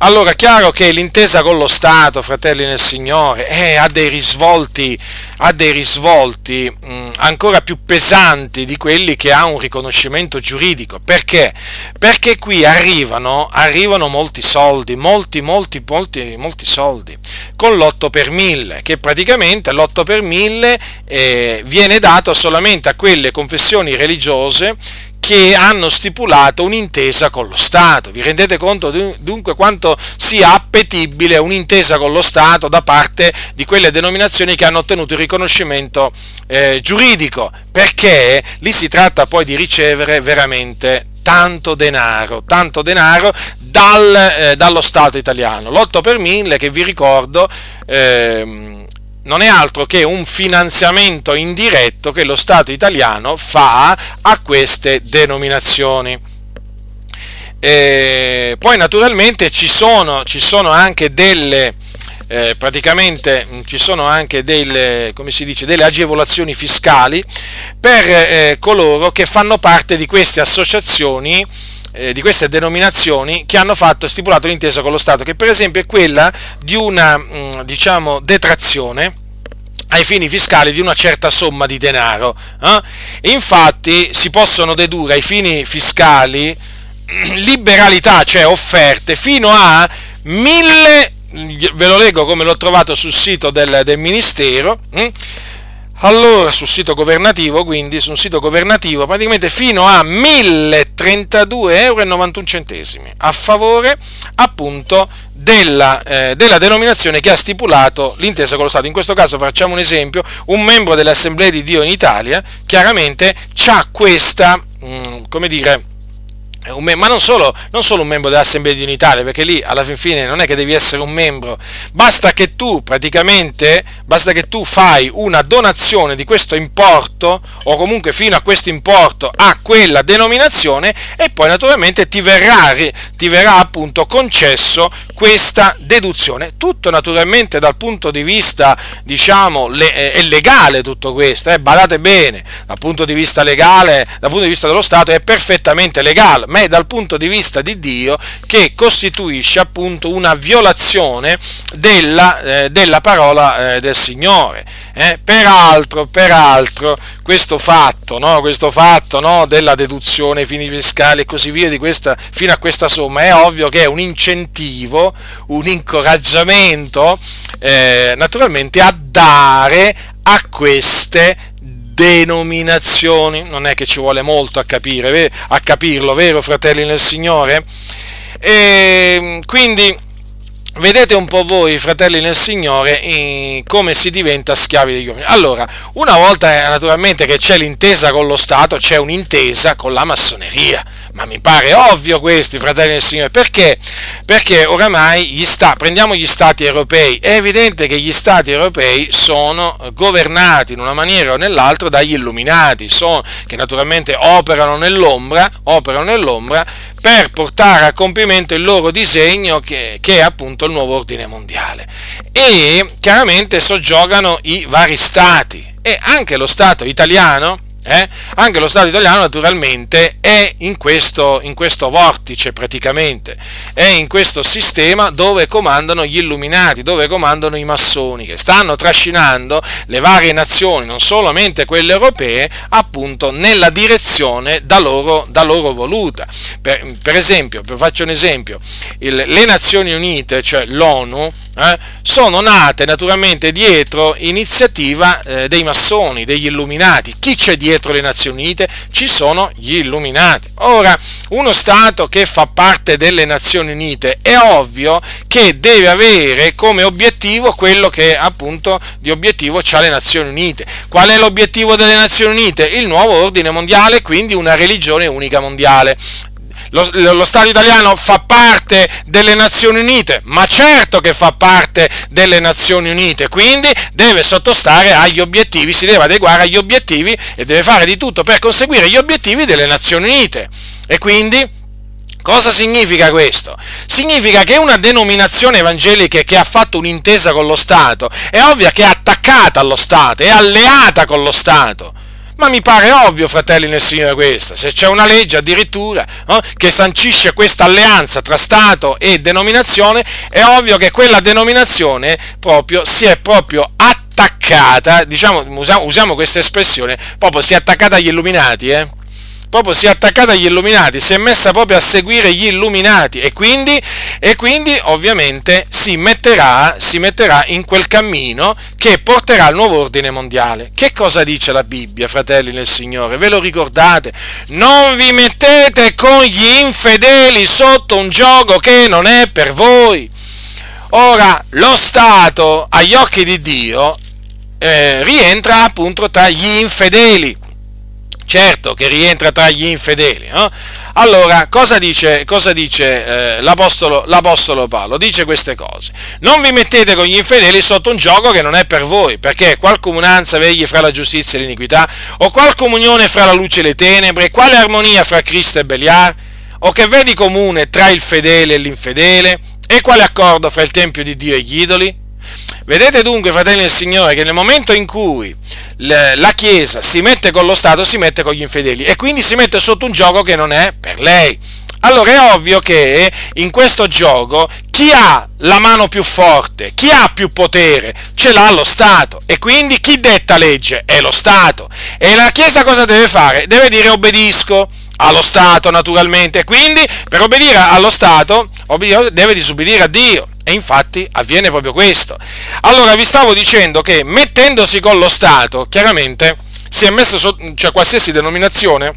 Allora, chiaro che l'intesa con lo Stato, fratelli nel Signore, eh, ha dei risvolti, ha dei risvolti mh, mm, ancora più pesanti di quelli che ha un riconoscimento giuridico. Perché? Perché qui arrivano, arrivano molti soldi, molti, molti, molti, molti soldi, con l'8 per 1000, che praticamente l'8 per 1000 eh, viene dato solamente a quelle confessioni religiose che hanno stipulato un'intesa con lo Stato. Vi rendete conto dunque quanto sia appetibile un'intesa con lo Stato da parte di quelle denominazioni che hanno ottenuto il riconoscimento eh, giuridico, perché lì si tratta poi di ricevere veramente tanto denaro, tanto denaro dal, eh, dallo Stato italiano. L'8 per 1000 che vi ricordo eh, non è altro che un finanziamento indiretto che lo Stato italiano fa a queste denominazioni. E poi naturalmente ci sono, ci sono anche delle, eh, praticamente ci sono anche delle, dice, delle agevolazioni fiscali per eh, coloro che fanno parte di queste associazioni eh, di queste denominazioni che hanno fatto, stipulato l'intesa con lo Stato, che per esempio è quella di una mm, diciamo, detrazione ai fini fiscali di una certa somma di denaro. Eh? Infatti si possono dedurre ai fini fiscali liberalità, cioè offerte, fino a mille, ve lo leggo come l'ho trovato sul sito del, del Ministero, hm? Allora sul sito governativo, quindi sul sito governativo, praticamente fino a 1032,91 euro a favore appunto della, eh, della, denominazione che ha stipulato l'intesa con lo Stato. In questo caso facciamo un esempio, un membro dell'Assemblea di Dio in Italia chiaramente ha questa, mh, mm, come dire, ma non solo, non solo, un membro dell'Assemblea di Unitaria, perché lì alla fin fine non è che devi essere un membro, basta che tu praticamente, basta che tu fai una donazione di questo importo, o comunque fino a questo importo, a quella denominazione, e poi naturalmente ti verrà, ti verrà appunto concesso questa deduzione. Tutto naturalmente dal punto di vista, diciamo, le, eh, è legale tutto questo, eh, badate bene, dal punto di vista legale, dal punto di vista dello Stato è perfettamente legale ma è dal punto di vista di Dio che costituisce appunto una violazione della, eh, della parola eh, del Signore. Eh? Peraltro, peraltro, questo fatto, no? questo fatto no? della deduzione ai fini fiscali e così via questa, fino a questa somma è ovvio che è un incentivo, un incoraggiamento eh, naturalmente a dare a queste denominazioni, non è che ci vuole molto a, capire, a capirlo, vero fratelli nel Signore? E quindi vedete un po' voi, fratelli nel Signore, come si diventa schiavi degli uomini. Allora, una volta naturalmente che c'è l'intesa con lo Stato, c'è un'intesa con la massoneria. Ma mi pare ovvio questi, fratelli del Signore, perché? Perché oramai gli sta, prendiamo gli stati europei, è evidente che gli stati europei sono governati in una maniera o nell'altra dagli illuminati, sono, che naturalmente operano nell'ombra, operano nell'ombra per portare a compimento il loro disegno che, che, è appunto il nuovo ordine mondiale. E chiaramente soggiogano i vari stati e anche lo Stato italiano eh? anche lo Stato italiano naturalmente è in questo, in questo, vortice praticamente, è in questo sistema dove comandano gli illuminati, dove comandano i massoni, che stanno trascinando le varie nazioni, non solamente quelle europee, appunto nella direzione da loro, da loro voluta. Per, per, esempio, faccio un esempio, il, le Nazioni Unite, cioè l'ONU, eh, sono nate naturalmente dietro iniziativa eh, dei massoni, degli illuminati. Chi c'è dietro le Nazioni Unite? Ci sono gli illuminati. Ora, uno Stato che fa parte delle Nazioni Unite è ovvio che deve avere come obiettivo quello che appunto di obiettivo ha le Nazioni Unite. Qual è l'obiettivo delle Nazioni Unite? Il nuovo ordine mondiale, quindi una religione unica mondiale lo, lo, Stato italiano fa parte delle Nazioni Unite, ma certo che fa parte delle Nazioni Unite, quindi deve sottostare agli obiettivi, si deve adeguare agli obiettivi e deve fare di tutto per conseguire gli obiettivi delle Nazioni Unite. E quindi Cosa significa questo? Significa che una denominazione evangelica che ha fatto un'intesa con lo Stato è ovvia che è attaccata allo Stato, è alleata con lo Stato. Ma mi pare ovvio, fratelli nel Signore, questa. Se c'è una legge addirittura no, che sancisce questa alleanza tra Stato e denominazione, è ovvio che quella denominazione proprio si è proprio attaccata, diciamo, usiamo, usiamo questa espressione, proprio si è attaccata agli illuminati, eh? Proprio si è attaccata agli illuminati, si è messa proprio a seguire gli illuminati e quindi, e quindi ovviamente si metterà, si metterà in quel cammino che porterà al nuovo ordine mondiale. Che cosa dice la Bibbia, fratelli nel Signore? Ve lo ricordate? Non vi mettete con gli infedeli sotto un gioco che non è per voi. Ora, lo Stato, agli occhi di Dio, eh, rientra appunto tra gli infedeli certo che rientra tra gli infedeli. No? Allora, cosa dice, cosa dice eh, l'apostolo, l'apostolo, Paolo? Dice queste cose. Non vi mettete con gli infedeli sotto un gioco che non è per voi, perché qual comunanza vegli fra la giustizia e l'iniquità? O qual comunione fra la luce e le tenebre? Quale armonia fra Cristo e Beliar? O che vedi comune tra il fedele e l'infedele? E quale accordo fra il Tempio di Dio e gli idoli? Vedete dunque, fratelli del Signore, che nel momento in cui la Chiesa si mette con lo Stato, si mette con gli infedeli e quindi si mette sotto un gioco che non è per lei. Allora è ovvio che in questo gioco chi ha la mano più forte, chi ha più potere, ce l'ha lo Stato e quindi chi detta legge è lo Stato. E la Chiesa cosa deve fare? Deve dire obbedisco allo Stato naturalmente, quindi per obbedire allo Stato deve disubbidire a Dio. E infatti avviene proprio questo. Allora vi stavo dicendo che mettendosi con lo Stato, chiaramente si è messo sotto, cioè qualsiasi denominazione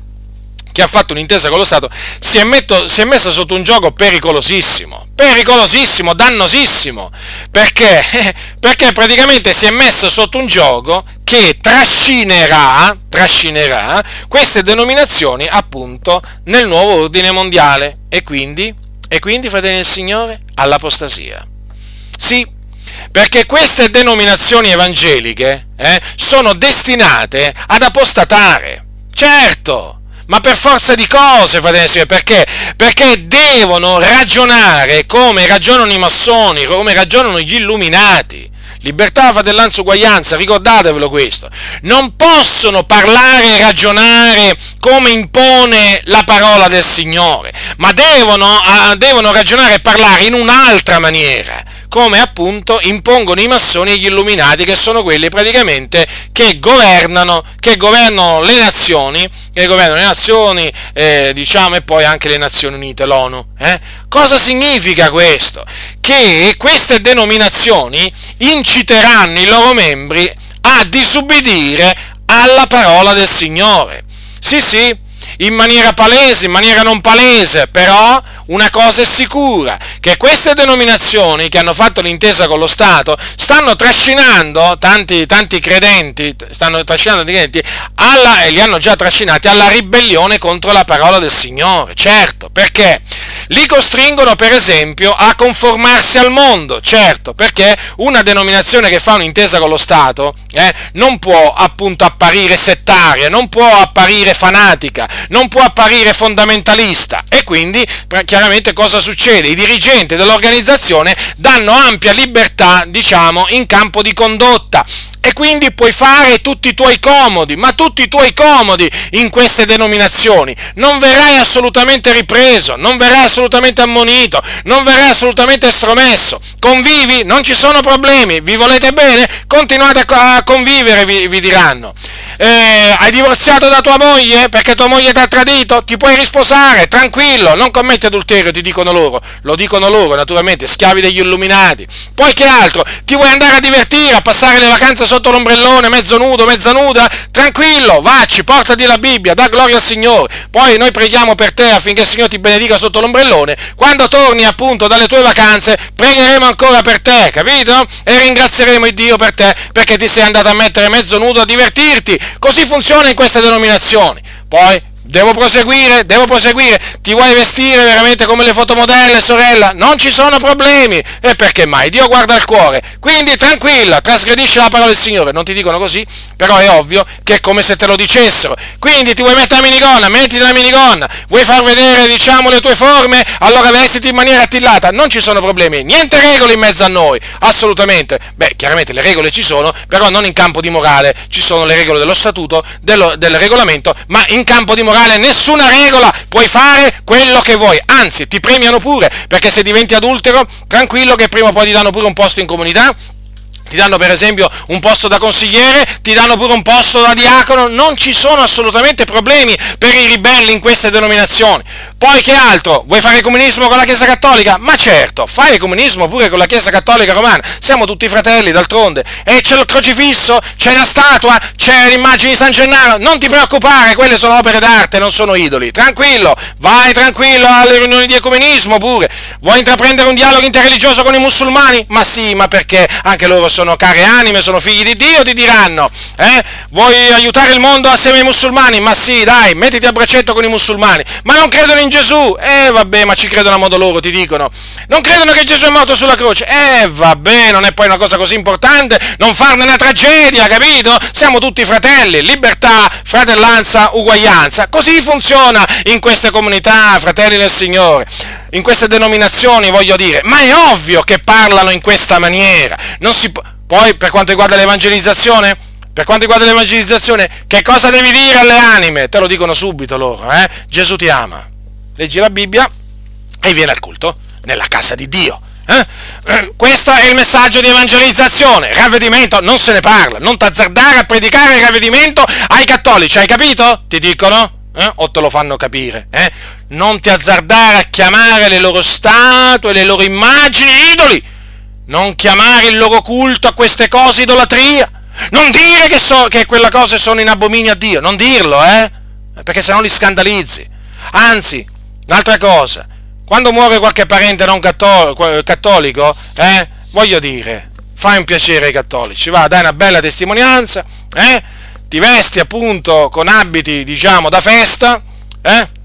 che ha fatto un'intesa con lo Stato si è, metto, si è messa sotto un gioco pericolosissimo, pericolosissimo, dannosissimo, perché? perché praticamente si è messa sotto un gioco che trascinerà, trascinerà queste denominazioni appunto nel nuovo ordine mondiale e quindi e quindi, fratelli del Signore, all'apostasia. Sì, perché queste denominazioni evangeliche eh, sono destinate ad apostatare. Certo, ma per forza di cose, fratelli del Signore, perché? Perché devono ragionare come ragionano i massoni, come ragionano gli illuminati. Libertà, fratellanza, uguaglianza, ricordatevelo questo. Non possono parlare e ragionare come impone la parola del Signore, ma devono, devono ragionare e parlare in un'altra maniera come appunto impongono i massoni e gli illuminati, che sono quelli praticamente che governano, che governano le nazioni, che governano le nazioni, eh, diciamo, e poi anche le Nazioni Unite, l'ONU. Eh? Cosa significa questo? Che queste denominazioni inciteranno i loro membri a disubbidire alla parola del Signore. Sì, sì, in maniera palese, in maniera non palese, però una cosa è sicura, che queste denominazioni che hanno fatto l'intesa con lo Stato stanno trascinando tanti, tanti credenti, stanno trascinando credenti alla, e li hanno già trascinati alla ribellione contro la parola del Signore, certo, perché? Li costringono per esempio a conformarsi al mondo, certo, perché una denominazione che fa un'intesa con lo Stato eh, non può appunto apparire settaria, non può apparire fanatica, non può apparire fondamentalista. E quindi chiaramente cosa succede? I dirigenti dell'organizzazione danno ampia libertà, diciamo, in campo di condotta e quindi puoi fare tutti i tuoi comodi, ma tutti i tuoi comodi in queste denominazioni. Non verrai assolutamente ripreso, non verrai assolutamente ammonito, non verrai assolutamente estromesso. Convivi, non ci sono problemi, vi volete bene? Continuate a convivere, vi, vi diranno eh, hai divorziato da tua moglie perché tua moglie ti ha tradito, ti puoi risposare, tranquillo, non commetti adulterio, ti dicono loro, lo dicono loro naturalmente, schiavi degli illuminati. Poi che altro? Ti vuoi andare a divertire, a passare le vacanze sotto l'ombrellone, mezzo nudo, mezza nuda? Tranquillo, vacci, portati la Bibbia, da gloria al Signore. Poi noi preghiamo per te affinché il Signore ti benedica sotto l'ombrellone. Quando torni appunto dalle tue vacanze, pregheremo ancora per te, capito? E ringrazieremo il Dio per te perché ti sei andato a mettere mezzo nudo a divertirti Così funziona in queste denominazioni. Poi Devo proseguire, devo proseguire. Ti vuoi vestire veramente come le fotomodelle, sorella? Non ci sono problemi. E perché mai? Dio guarda il cuore. Quindi tranquilla, trasgredisci la parola del Signore. Non ti dicono così, però è ovvio che è come se te lo dicessero. Quindi ti vuoi mettere la minigonna? Mettiti la minigonna. Vuoi far vedere, diciamo, le tue forme? Allora vestiti in maniera attillata. Non ci sono problemi. Niente regole in mezzo a noi. Assolutamente. Beh, chiaramente le regole ci sono, però non in campo di morale. Ci sono le regole dello statuto, dello, del regolamento, ma in campo di morale morale, nessuna regola, puoi fare quello che vuoi, anzi ti premiano pure, perché se diventi adultero, tranquillo che prima o poi ti danno pure un posto in comunità, ti danno per esempio un posto da consigliere, ti danno pure un posto da diacono, non ci sono assolutamente problemi per i ribelli in queste denominazioni. Poi che altro? Vuoi fare comunismo con la Chiesa Cattolica? Ma certo, fai comunismo pure con la Chiesa Cattolica Romana, siamo tutti fratelli d'altronde. E c'è il crocifisso, c'è la statua, c'è l'immagine di San Gennaro, non ti preoccupare, quelle sono opere d'arte, non sono idoli. Tranquillo, vai tranquillo alle riunioni di ecumenismo pure. Vuoi intraprendere un dialogo interreligioso con i musulmani? Ma sì, ma perché anche loro sono sono care anime, sono figli di Dio, ti diranno, eh? Vuoi aiutare il mondo assieme ai musulmani? Ma sì, dai, mettiti a braccetto con i musulmani. Ma non credono in Gesù? Eh, vabbè, ma ci credono a modo loro, ti dicono. Non credono che Gesù è morto sulla croce? Eh, vabbè, non è poi una cosa così importante non farne una tragedia, capito? Siamo tutti fratelli, libertà, fratellanza, uguaglianza. Così funziona in queste comunità, fratelli del Signore in queste denominazioni, voglio dire, ma è ovvio che parlano in questa maniera. Non si può... Poi, per quanto riguarda l'evangelizzazione, per quanto riguarda l'evangelizzazione, che cosa devi dire alle anime? Te lo dicono subito loro, eh? Gesù ti ama. Leggi la Bibbia e vieni al culto nella casa di Dio. Eh? Questo è il messaggio di evangelizzazione. Ravvedimento non se ne parla. Non t'azzardare a predicare il ravvedimento ai cattolici, hai capito? Ti dicono? Eh? O te lo fanno capire? Eh? non ti azzardare a chiamare le loro statue, le loro immagini idoli, non chiamare il loro culto a queste cose idolatria, non dire che, so, che quelle cose sono in abominio a Dio, non dirlo, eh? Perché se no li scandalizzi. Anzi, un'altra cosa, quando muore qualche parente non cattolico, eh? Voglio dire, fai un piacere ai cattolici, va, dai una bella testimonianza, eh? Ti vesti appunto con abiti, diciamo, da festa, eh?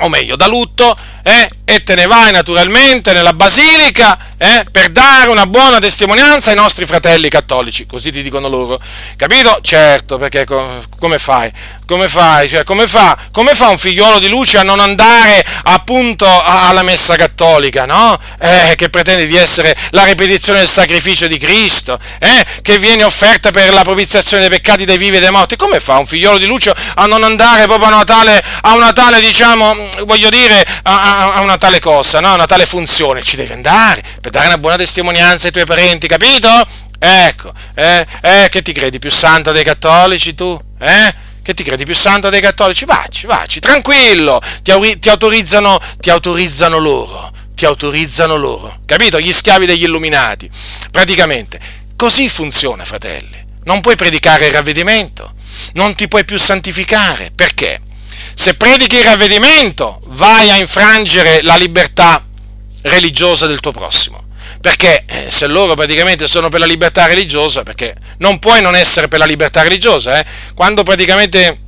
o meglio da lutto, eh, e te ne vai naturalmente nella basilica eh, per dare una buona testimonianza ai nostri fratelli cattolici, così ti dicono loro, capito? Certo, perché come fai? Come fai? Cioè, come, fa, come fa un figliolo di luce a non andare appunto alla messa cattolica, no? Eh, che pretende di essere la ripetizione del sacrificio di Cristo, eh, che viene offerta per la propiziazione dei peccati dei vivi e dei morti. Come fa un figliolo di luce a non andare proprio a una tale, a una tale diciamo, voglio dire, a, una tale cosa, no? a una tale funzione? Ci devi andare per dare una buona testimonianza ai tuoi parenti, capito? Ecco, eh, eh, che ti credi più santa dei cattolici tu? Eh? Che ti credi più santa dei cattolici? Vacci, vacci, tranquillo, ti, ti, autorizzano, ti autorizzano loro, ti autorizzano loro, capito? Gli schiavi degli illuminati, praticamente. Così funziona, fratelli. Non puoi predicare il ravvedimento, non ti puoi più santificare, perché? Se predichi il ravvedimento, vai a infrangere la libertà religiosa del tuo prossimo. Perché eh, se loro praticamente sono per la libertà religiosa, perché non puoi non essere per la libertà religiosa, eh? quando praticamente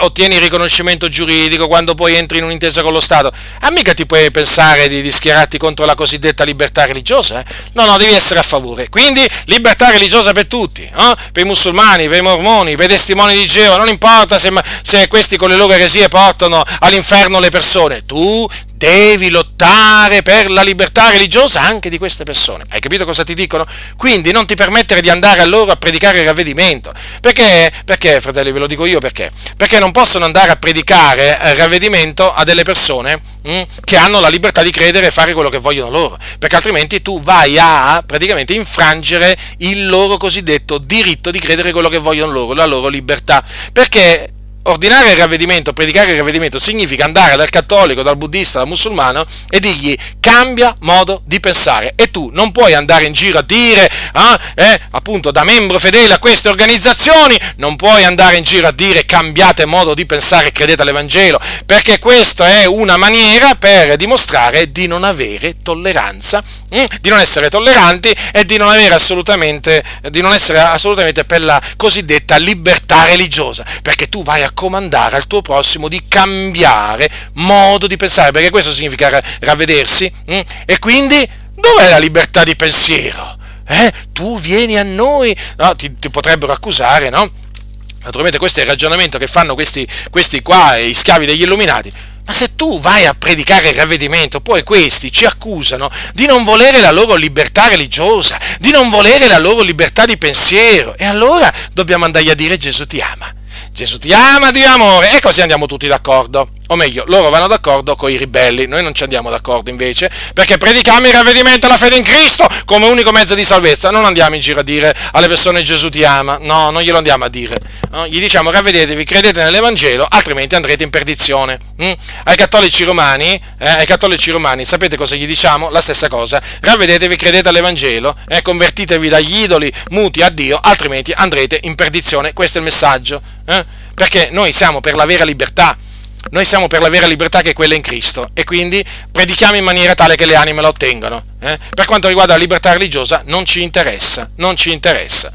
ottieni il riconoscimento giuridico, quando poi entri in un'intesa con lo Stato, a mica ti puoi pensare di, di schierarti contro la cosiddetta libertà religiosa? Eh? No, no, devi essere a favore. Quindi libertà religiosa per tutti, eh? per i musulmani, per i mormoni, per i testimoni di Geo, non importa se, se questi con le loro eresie portano all'inferno le persone, tu devi lottare per la libertà religiosa anche di queste persone. Hai capito cosa ti dicono? Quindi non ti permettere di andare a loro a predicare il ravvedimento. Perché? Perché, fratelli, ve lo dico io perché? Perché non possono andare a predicare il ravvedimento a delle persone mh, hm, che hanno la libertà di credere e fare quello che vogliono loro. Perché altrimenti tu vai a praticamente infrangere il loro cosiddetto diritto di credere quello che vogliono loro, la loro libertà. Perché ordinare il ravvedimento, predicare il ravvedimento, significa andare dal cattolico, dal buddista, dal musulmano e dirgli cambia modo di pensare. E tu non puoi andare in giro a dire, ah, eh, appunto, da membro fedele a queste organizzazioni, non puoi andare in giro a dire cambiate modo di pensare credete all'Evangelo, perché questa è una maniera per dimostrare di non avere tolleranza? Di non essere tolleranti e di non, assolutamente, di non essere assolutamente per la cosiddetta libertà religiosa, perché tu vai a raccomandare al tuo prossimo di cambiare modo di pensare, perché questo significa ravvedersi. Hm? E quindi dov'è la libertà di pensiero? Eh? Tu vieni a noi, no, ti, ti potrebbero accusare, no? Naturalmente questo è il ragionamento che fanno questi, questi qua, gli schiavi degli illuminati. Ma se tu vai a predicare il ravvedimento, poi questi ci accusano di non volere la loro libertà religiosa, di non volere la loro libertà di pensiero. E allora dobbiamo andargli a dire Gesù ti ama. Gesù ti ama di amore e così andiamo tutti d'accordo. O meglio, loro vanno d'accordo con i ribelli, noi non ci andiamo d'accordo invece, perché predichiamo il ravvedimento e la fede in Cristo come unico mezzo di salvezza. Non andiamo in giro a dire alle persone Gesù ti ama, no, non glielo andiamo a dire. No? Gli diciamo ravvedetevi, credete nell'Evangelo, altrimenti andrete in perdizione. Mm? Ai, cattolici romani, eh, ai cattolici romani, sapete cosa gli diciamo? La stessa cosa. Ravvedetevi, credete all'Evangelo, eh, convertitevi dagli idoli muti a Dio, altrimenti andrete in perdizione. Questo è il messaggio. Eh? Perché noi siamo per la vera libertà noi siamo per la vera libertà che è quella in Cristo e quindi predichiamo in maniera tale che le anime la ottengano. Eh? Per quanto riguarda la libertà religiosa non ci interessa, non ci interessa.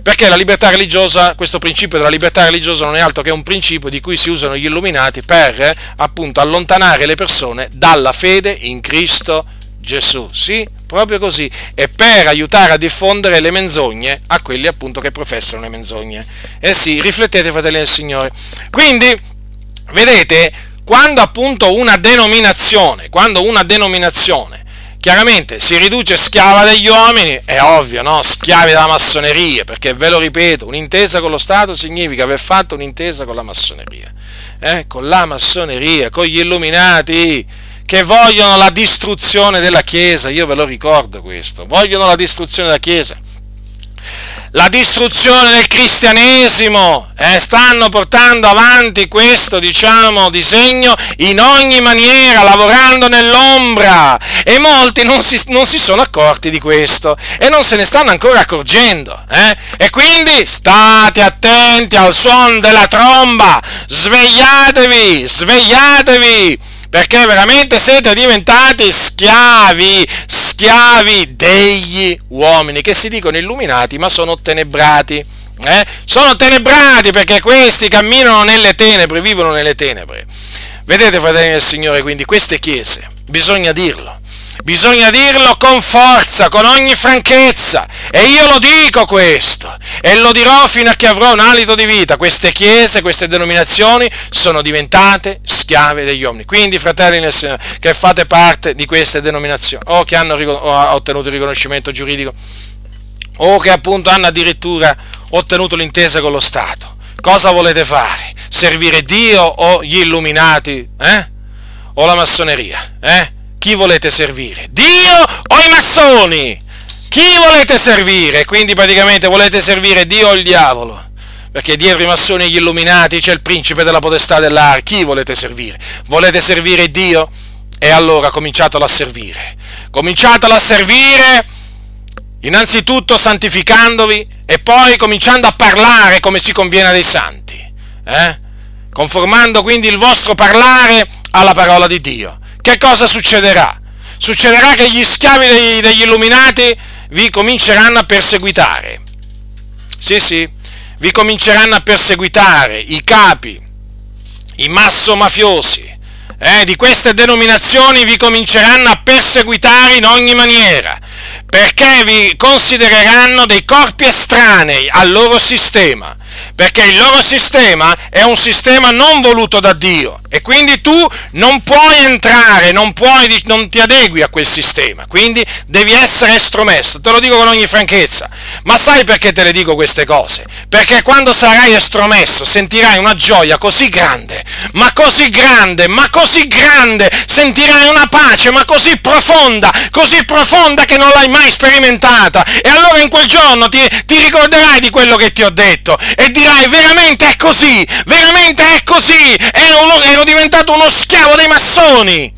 Perché la libertà religiosa, questo principio della libertà religiosa non è altro che un principio di cui si usano gli illuminati per eh, appunto allontanare le persone dalla fede in Cristo Gesù. Sì, proprio così. E per aiutare a diffondere le menzogne a quelli appunto che professano le menzogne. Eh sì, riflettete fratelli del Signore. Quindi vedete, quando appunto una denominazione, quando una denominazione chiaramente si riduce schiava degli uomini, è ovvio, no? Schiavi della massoneria, perché ve lo ripeto, un'intesa con lo Stato significa aver fatto un'intesa con la massoneria, eh? con la massoneria, con gli illuminati che vogliono la distruzione della Chiesa, io ve lo ricordo questo, vogliono la distruzione della Chiesa la distruzione del cristianesimo, eh, stanno portando avanti questo, diciamo, disegno in ogni maniera, lavorando nell'ombra e molti non si, non si sono accorti di questo e non se ne stanno ancora accorgendo. Eh? E quindi state attenti al suono della tromba, svegliatevi, svegliatevi perché veramente siete diventati schiavi, schiavi degli uomini, che si dicono illuminati ma sono tenebrati. Eh? Sono tenebrati perché questi camminano nelle tenebre, vivono nelle tenebre. Vedete, fratelli del Signore, quindi queste chiese, bisogna dirlo, Bisogna dirlo con forza, con ogni franchezza. E io lo dico questo. E lo dirò fino a che avrò un alito di vita. Queste chiese, queste denominazioni sono diventate schiave degli uomini. Quindi, fratelli nel Signore, che fate parte di queste denominazioni, o che hanno ottenuto il riconoscimento giuridico, o che appunto hanno addirittura ottenuto l'intesa con lo Stato. Cosa volete fare? Servire Dio o gli illuminati? Eh? O la massoneria? Eh? Chi volete servire? Dio o i massoni? Chi volete servire? Quindi praticamente volete servire Dio o il diavolo? Perché dietro i massoni e gli illuminati c'è il principe della potestà dell'aria. Chi volete servire? Volete servire Dio? E allora cominciatelo a servire. Cominciatelo a servire innanzitutto santificandovi e poi cominciando a parlare come si conviene dei santi. Eh? conformando quindi il vostro parlare alla parola di Dio. Che cosa succederà? Succederà che gli schiavi degli, degli illuminati vi cominceranno a perseguitare. Sì, sì, vi cominceranno a perseguitare i capi, i masso mafiosi, eh, di queste denominazioni vi cominceranno a perseguitare in ogni maniera, perché vi considereranno dei corpi estranei al loro sistema, perché il loro sistema è un sistema non voluto da Dio e quindi tu non puoi entrare, non, puoi, non ti adegui a quel sistema, quindi devi essere estromesso, te lo dico con ogni franchezza. Ma sai perché te le dico queste cose? Perché quando sarai estromesso sentirai una gioia così grande, ma così grande, ma così grande, sentirai una pace, ma così profonda, così profonda che non l'hai mai sperimentata. E allora in quel giorno ti, ti ricorderai di quello che ti ho detto e dirai veramente è così, veramente è così, ero, uno, ero diventato uno schiavo dei massoni.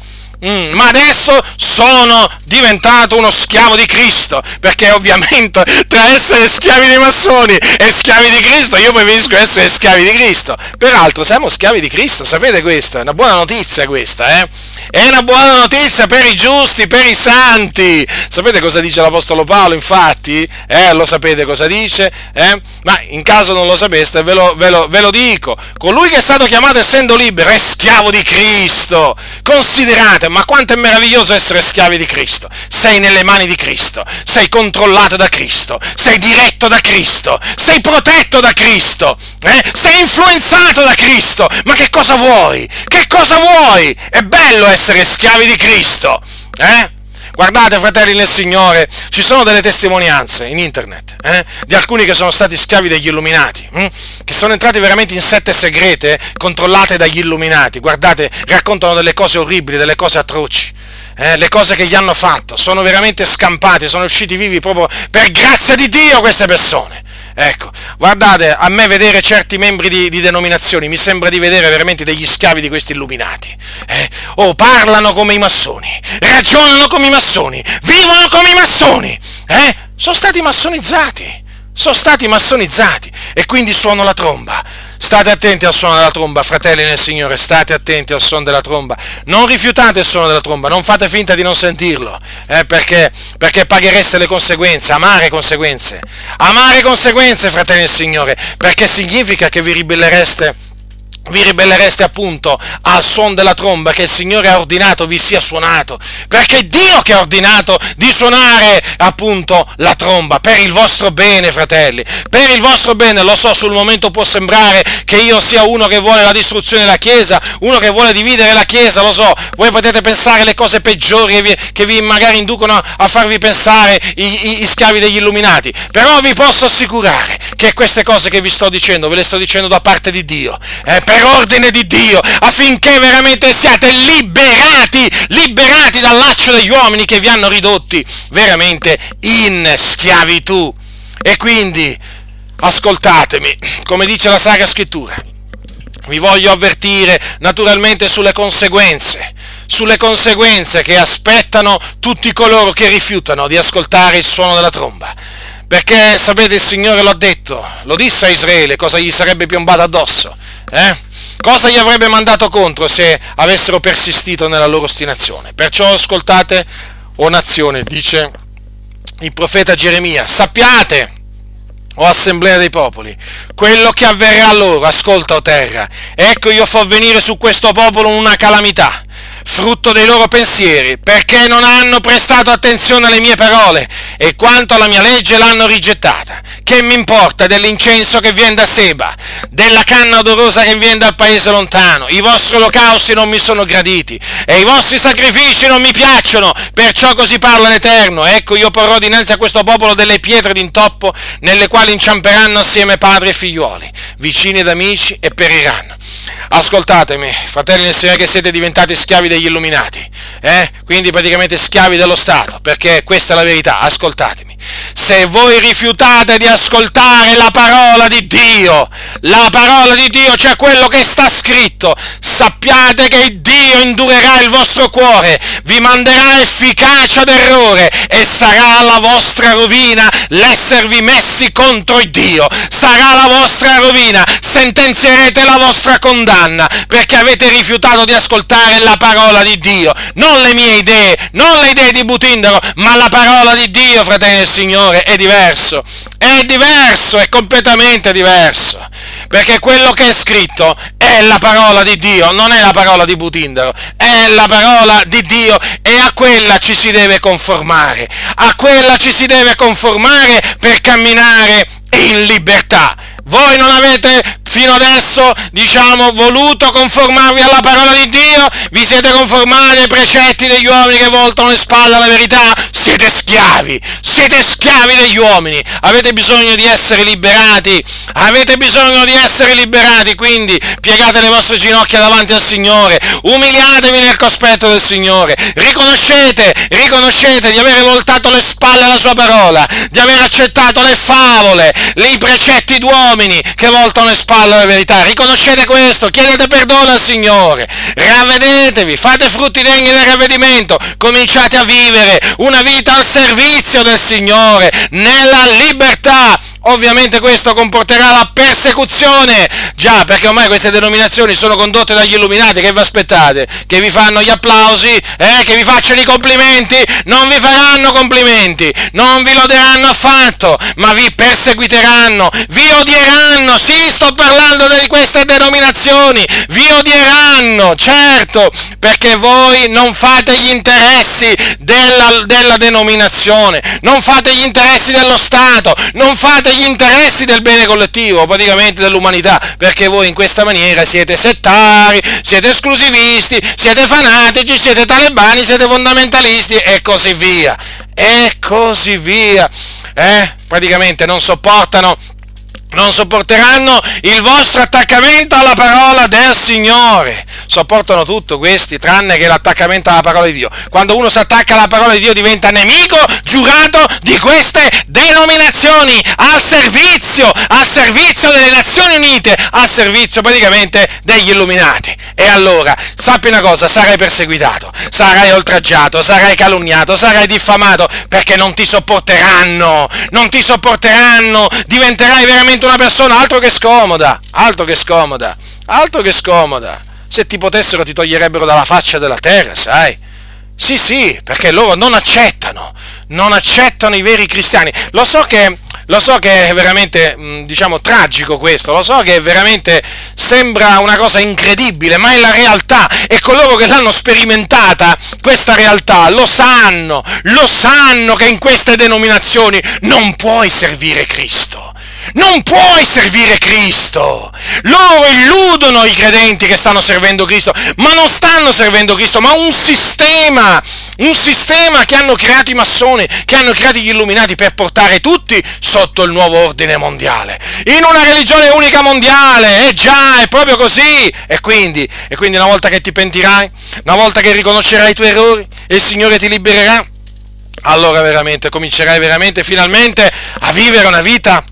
Mm, ma adesso sono diventato uno schiavo di Cristo, perché ovviamente tra essere schiavi dei massoni e schiavi di Cristo io preferisco essere schiavi di Cristo. Peraltro siamo schiavi di Cristo, sapete questo? È una buona notizia questa, eh? È una buona notizia per i giusti, per i santi. Sapete cosa dice l'Apostolo Paolo, infatti? Eh, lo sapete cosa dice? Eh? Ma in caso non lo sapeste, ve lo, ve, lo, ve lo dico. Colui che è stato chiamato essendo libero è schiavo di Cristo. Considerate, ma quanto è meraviglioso essere schiavi di Cristo. Sei nelle mani di Cristo, sei controllato da Cristo, sei diretto da Cristo, sei protetto da Cristo, eh? sei influenzato da Cristo. Ma che cosa vuoi? Che cosa vuoi? È bello essere schiavi di Cristo, eh? Guardate, fratelli nel Signore, ci sono delle testimonianze in internet eh, di alcuni che sono stati schiavi degli illuminati, hm, che sono entrati veramente in sette segrete controllate dagli illuminati. Guardate, raccontano delle cose orribili, delle cose atroci. Eh, le cose che gli hanno fatto, sono veramente scampati, sono usciti vivi proprio per grazia di Dio queste persone. Ecco, guardate, a me vedere certi membri di, di, denominazioni mi sembra di vedere veramente degli schiavi di questi illuminati. Eh? Oh, parlano come i massoni, ragionano come i massoni, vivono come i massoni. Eh? Sono stati massonizzati, sono stati massonizzati e quindi suono la tromba State attenti al suono della tromba, fratelli nel Signore, state attenti al suono della tromba. Non rifiutate il suono della tromba, non fate finta di non sentirlo, eh, perché, perché paghereste le conseguenze, amare conseguenze. Amare conseguenze, fratelli nel Signore, perché significa che vi ribellereste vi ribellereste appunto al suono della tromba che il Signore ha ordinato vi sia suonato, perché è Dio che ha ordinato di suonare appunto la tromba per il vostro bene, fratelli, per il vostro bene. Lo so, sul momento può sembrare che io sia uno che vuole la distruzione della Chiesa, uno che vuole dividere la Chiesa, lo so, voi potete pensare le cose peggiori che vi, che vi magari inducono a farvi pensare i, schiavi degli illuminati, però vi posso assicurare che queste cose che vi sto dicendo, ve le sto dicendo da parte di Dio. Eh, per ordine di Dio, affinché veramente siate liberati, liberati dal laccio degli uomini che vi hanno ridotti veramente in schiavitù. E quindi, ascoltatemi, come dice la Sacra Scrittura, vi voglio avvertire naturalmente sulle conseguenze, sulle conseguenze che aspettano tutti coloro che rifiutano di ascoltare il suono della tromba. Perché sapete il Signore l'ha detto, lo disse a Israele cosa gli sarebbe piombato addosso. Eh? Cosa gli avrebbe mandato contro se avessero persistito nella loro ostinazione? Perciò ascoltate, o nazione, dice il profeta Geremia, sappiate, o assemblea dei popoli, quello che avverrà loro, ascolta o terra, ecco io fo venire su questo popolo una calamità, frutto dei loro pensieri, perché non hanno prestato attenzione alle mie parole e quanto alla mia legge l'hanno rigettata. Che mi importa dell'incenso che viene da Seba, della canna odorosa che viene dal paese lontano? I vostri olocausti non mi sono graditi e i vostri sacrifici non mi piacciono, perciò così parla l'Eterno. Ecco, io porrò dinanzi a questo popolo delle pietre d'intoppo nelle quali inciamperanno assieme padri e figliuoli, vicini ed amici e periranno. Ascoltatemi, fratelli e Signore, che siete diventati schiavi degli illuminati, eh? quindi praticamente schiavi dello Stato, perché questa è la verità, ascoltatemi. Se voi rifiutate di ascoltare la parola di Dio, la parola di Dio, cioè quello che sta scritto, sappiate che Dio indurerà il vostro cuore, vi manderà efficacia d'errore e sarà la vostra rovina l'esservi messi contro Dio. Sarà la vostra rovina, sentenzierete la vostra condanna perché avete rifiutato di ascoltare la parola di Dio, non le mie idee, non le idee di Butindaro, ma la parola di Dio, fratelli del Signore, è diverso, è diverso, è completamente diverso, perché quello che è scritto è la parola di Dio, non è la parola di Butindaro, è la parola di Dio e a quella ci si deve conformare, a quella ci si deve conformare per camminare in libertà. Voi non avete fino adesso, diciamo, voluto conformarvi alla parola di Dio? Vi siete conformati ai precetti degli uomini che voltano le spalle alla verità? Siete schiavi, siete schiavi degli uomini. Avete bisogno di essere liberati, avete bisogno di essere liberati, quindi piegate le vostre ginocchia davanti al Signore, umiliatevi nel cospetto del Signore, riconoscete, riconoscete di aver voltato le spalle alla sua parola, di aver accettato le favole, i precetti d'uomini che voltano le spalle alla verità. Riconoscete questo, chiedete perdono al Signore, ravvedetevi, fate frutti degni del ravvedimento, cominciate a vivere una vita al servizio del Signore, nella libertà. Ovviamente questo comporterà la persecuzione, già perché ormai queste denominazioni sono condotte dagli illuminati, che vi aspettate? Che vi fanno gli applausi? Eh? Che vi facciano i complimenti? Non vi faranno complimenti, non vi loderanno affatto, ma vi perseguiteranno, vi odieranno, sì, sto parlando di queste denominazioni, vi odieranno, certo, perché voi non fate gli interessi della, della denominazione, non fate gli interessi dello Stato, non fate gli interessi del bene collettivo, praticamente dell'umanità, perché voi in questa maniera siete settari, siete esclusivisti, siete fanatici, siete talebani, siete fondamentalisti e così via. E così via. Eh? Praticamente non sopportano non sopporteranno il vostro attaccamento alla parola del Signore. Sopportano tutto questi, tranne che l'attaccamento alla parola di Dio. Quando uno si attacca alla parola di Dio diventa nemico giurato di queste denominazioni, al servizio, al servizio delle Nazioni Unite, al servizio praticamente degli illuminati. E allora, sappi una cosa, sarai perseguitato, sarai oltraggiato, sarai calunniato, sarai diffamato, perché non ti sopporteranno, non ti sopporteranno, diventerai veramente diventa una persona altro che scomoda, altro che scomoda, altro che scomoda. Se ti potessero ti toglierebbero dalla faccia della terra, sai? Sì, sì, perché loro non accettano, non accettano i veri cristiani. Lo so che, lo so che è veramente, diciamo, tragico questo, lo so che veramente sembra una cosa incredibile, ma è la realtà e coloro che l'hanno sperimentata, questa realtà, lo sanno, lo sanno che in queste denominazioni non puoi servire Cristo non puoi servire Cristo. Loro illudono i credenti che stanno servendo Cristo, ma non stanno servendo Cristo, ma un sistema, un sistema che hanno creato i massoni, che hanno creato gli illuminati per portare tutti sotto il nuovo ordine mondiale, in una religione unica mondiale. Eh già, è proprio così. E quindi, e quindi una volta che ti pentirai, una volta che riconoscerai i tuoi errori, il Signore ti libererà, allora veramente comincerai veramente finalmente a vivere una vita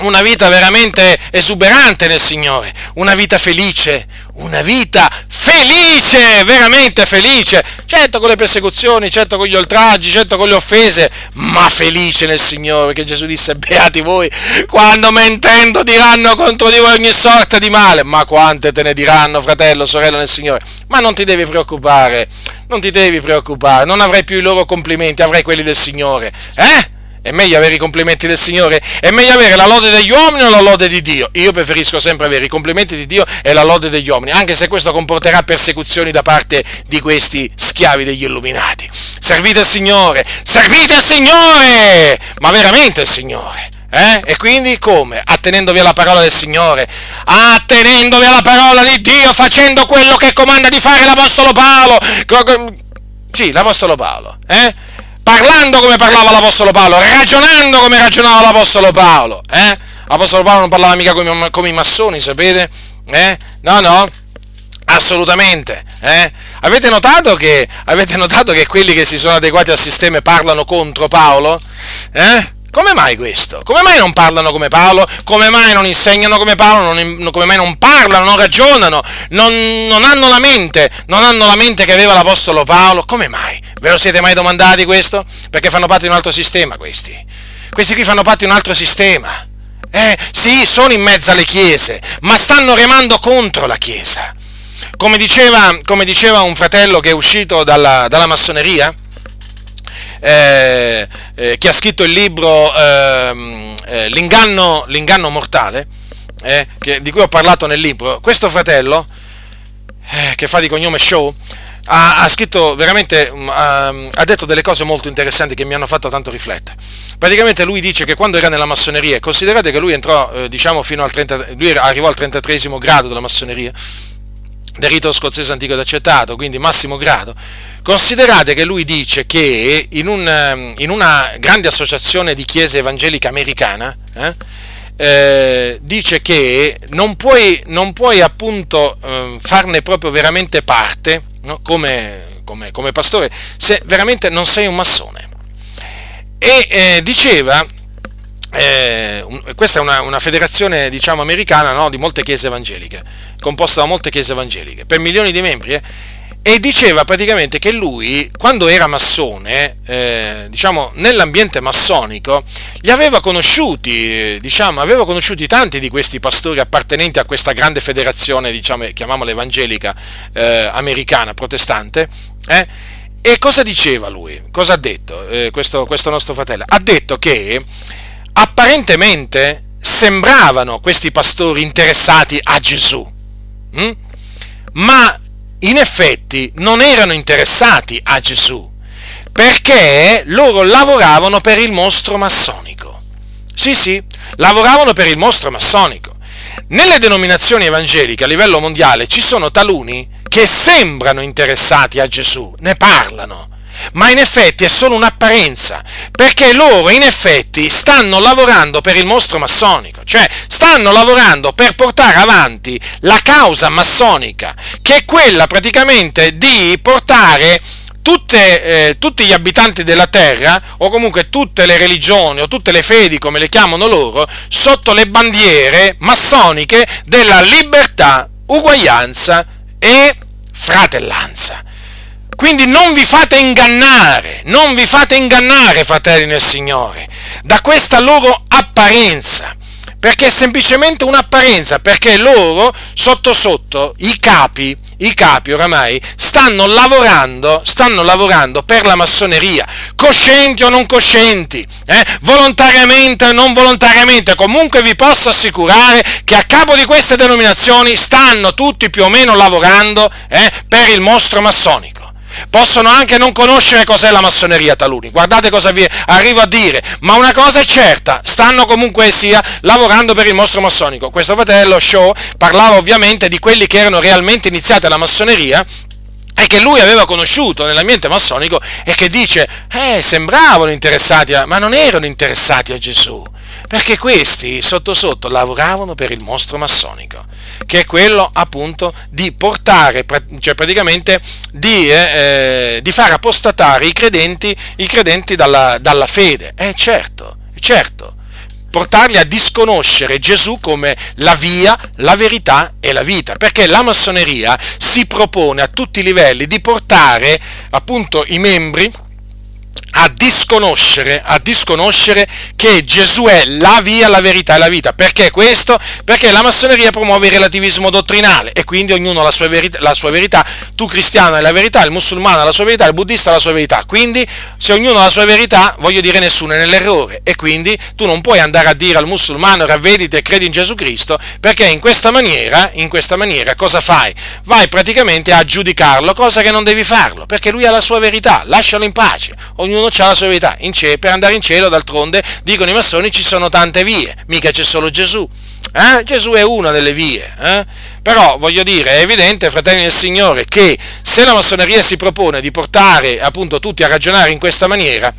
una vita veramente esuberante nel Signore, una vita felice, una vita felice, veramente felice, certo con le persecuzioni, certo con gli oltraggi, certo con le offese, ma felice nel Signore, che Gesù disse, beati voi, quando mentendo diranno contro di voi ogni sorta di male, ma quante te ne diranno, fratello, sorella nel Signore, ma non ti devi preoccupare, non ti devi preoccupare, non avrai più i loro complimenti, avrai quelli del Signore, eh? È meglio avere i complimenti del Signore? È meglio avere la lode degli uomini o la lode di Dio? Io preferisco sempre avere i complimenti di Dio e la lode degli uomini, anche se questo comporterà persecuzioni da parte di questi schiavi degli illuminati. Servite il Signore, servite il Signore, ma veramente il Signore. Eh? E quindi come? Attenendovi alla parola del Signore, attenendovi alla parola di Dio, facendo quello che comanda di fare l'Apostolo Paolo. Sì, l'Apostolo Paolo. Eh? Parlando come parlava l'Apostolo Paolo, ragionando come ragionava l'Apostolo Paolo. Eh? L'Apostolo Paolo non parlava mica come, come i massoni, sapete? Eh? No, no, assolutamente. Eh? Avete notato, che, avete notato che quelli che si sono adeguati al sistema parlano contro Paolo? Eh? Come mai questo? Come mai non parlano come Paolo? Come mai non insegnano come Paolo? Non, come mai non parlano, non ragionano? Non, non, hanno la mente, non hanno la mente che aveva l'Apostolo Paolo? Come mai? Ve lo siete mai domandati questo? Perché fanno parte di un altro sistema questi. Questi qui fanno parte di un altro sistema. Eh, sì, sono in mezzo alle chiese, ma stanno remando contro la chiesa. Come diceva, come diceva un fratello che è uscito dalla, dalla massoneria, eh, eh, che ha scritto il libro ehm, eh, l'inganno, l'inganno, mortale, eh, che, di cui ho parlato nel libro, questo fratello, eh, che fa di cognome Show, ha, ha scritto veramente, um, ha, ha, detto delle cose molto interessanti che mi hanno fatto tanto riflettere. Praticamente lui dice che quando era nella massoneria, considerate che lui entrò, eh, diciamo, fino al 30, lui arrivò al 33 grado della massoneria, del rito scozzese antico ed accettato, quindi massimo grado, considerate che lui dice che in, un, ehm, in una grande associazione di chiesa evangelica americana, eh, eh, dice che non puoi, non puoi appunto eh, farne proprio veramente parte no, come, come, come, pastore se veramente non sei un massone. E eh, diceva eh, questa è una, una federazione diciamo americana no, di molte chiese evangeliche, composta da molte chiese evangeliche, per milioni di membri, eh, e diceva praticamente che lui, quando era massone, eh, diciamo nell'ambiente massonico, li aveva conosciuti, diciamo, aveva conosciuti tanti di questi pastori appartenenti a questa grande federazione, diciamo, chiamiamola evangelica, eh, americana, protestante, eh, e cosa diceva lui? Cosa ha detto eh, questo, questo nostro fratello? Ha detto che apparentemente sembravano questi pastori interessati a Gesù, hm? ma in effetti non erano interessati a Gesù, perché loro lavoravano per il mostro massonico. Sì, sì, lavoravano per il mostro massonico. Nelle denominazioni evangeliche a livello mondiale ci sono taluni che sembrano interessati a Gesù, ne parlano, ma in effetti è solo un'apparenza, perché loro in effetti stanno lavorando per il mostro massonico, cioè stanno lavorando per portare avanti la causa massonica, che è quella praticamente di portare Tutte, eh, tutti gli abitanti della terra, o comunque tutte le religioni, o tutte le fedi, come le chiamano loro, sotto le bandiere massoniche della libertà, uguaglianza e fratellanza. Quindi non vi fate ingannare, non vi fate ingannare, fratelli nel Signore, da questa loro apparenza, perché è semplicemente un'apparenza, perché loro, sotto sotto, i capi, i capi oramai, stanno lavorando, stanno lavorando per la massoneria, coscienti o non coscienti, eh? volontariamente o non volontariamente, comunque vi posso assicurare che a capo di queste denominazioni stanno tutti più o meno lavorando eh, per il mostro massonico. Possono anche non conoscere cos'è la massoneria taluni, guardate cosa vi arrivo a dire, ma una cosa è certa, stanno comunque sia lavorando per il mostro massonico. Questo fratello Shaw parlava ovviamente di quelli che erano realmente iniziati alla massoneria e che lui aveva conosciuto nell'ambiente massonico e che dice, eh, sembravano interessati, a, ma non erano interessati a Gesù, perché questi sotto sotto lavoravano per il mostro massonico che è quello appunto di portare, cioè praticamente di, eh, eh, di far apostatare i credenti, i credenti dalla, dalla fede. Eh certo, certo portarli a disconoscere Gesù come la via, la verità e la vita, perché la massoneria si propone a tutti i livelli di portare appunto i membri a disconoscere, a disconoscere che Gesù è la via, la verità e la vita. Perché questo? Perché la massoneria promuove il relativismo dottrinale e quindi ognuno ha la sua, verità, la sua verità. Tu cristiano hai la verità, il musulmano ha la sua verità, il buddista ha la sua verità. Quindi se ognuno ha la sua verità, voglio dire nessuno è nell'errore e quindi tu non puoi andare a dire al musulmano ravvediti e credi in Gesù Cristo perché in questa maniera, in questa maniera cosa fai? Vai praticamente a giudicarlo, cosa che non devi farlo, perché lui ha la sua verità, lascialo in pace. Ognuno ha la sua verità. Cielo, per andare in cielo, d'altronde, dicono i massoni, ci sono tante vie, mica c'è solo Gesù. Eh? Gesù è una delle vie. Eh? Però voglio dire, è evidente, fratelli del Signore, che se la massoneria si propone di portare appunto tutti a ragionare in questa maniera,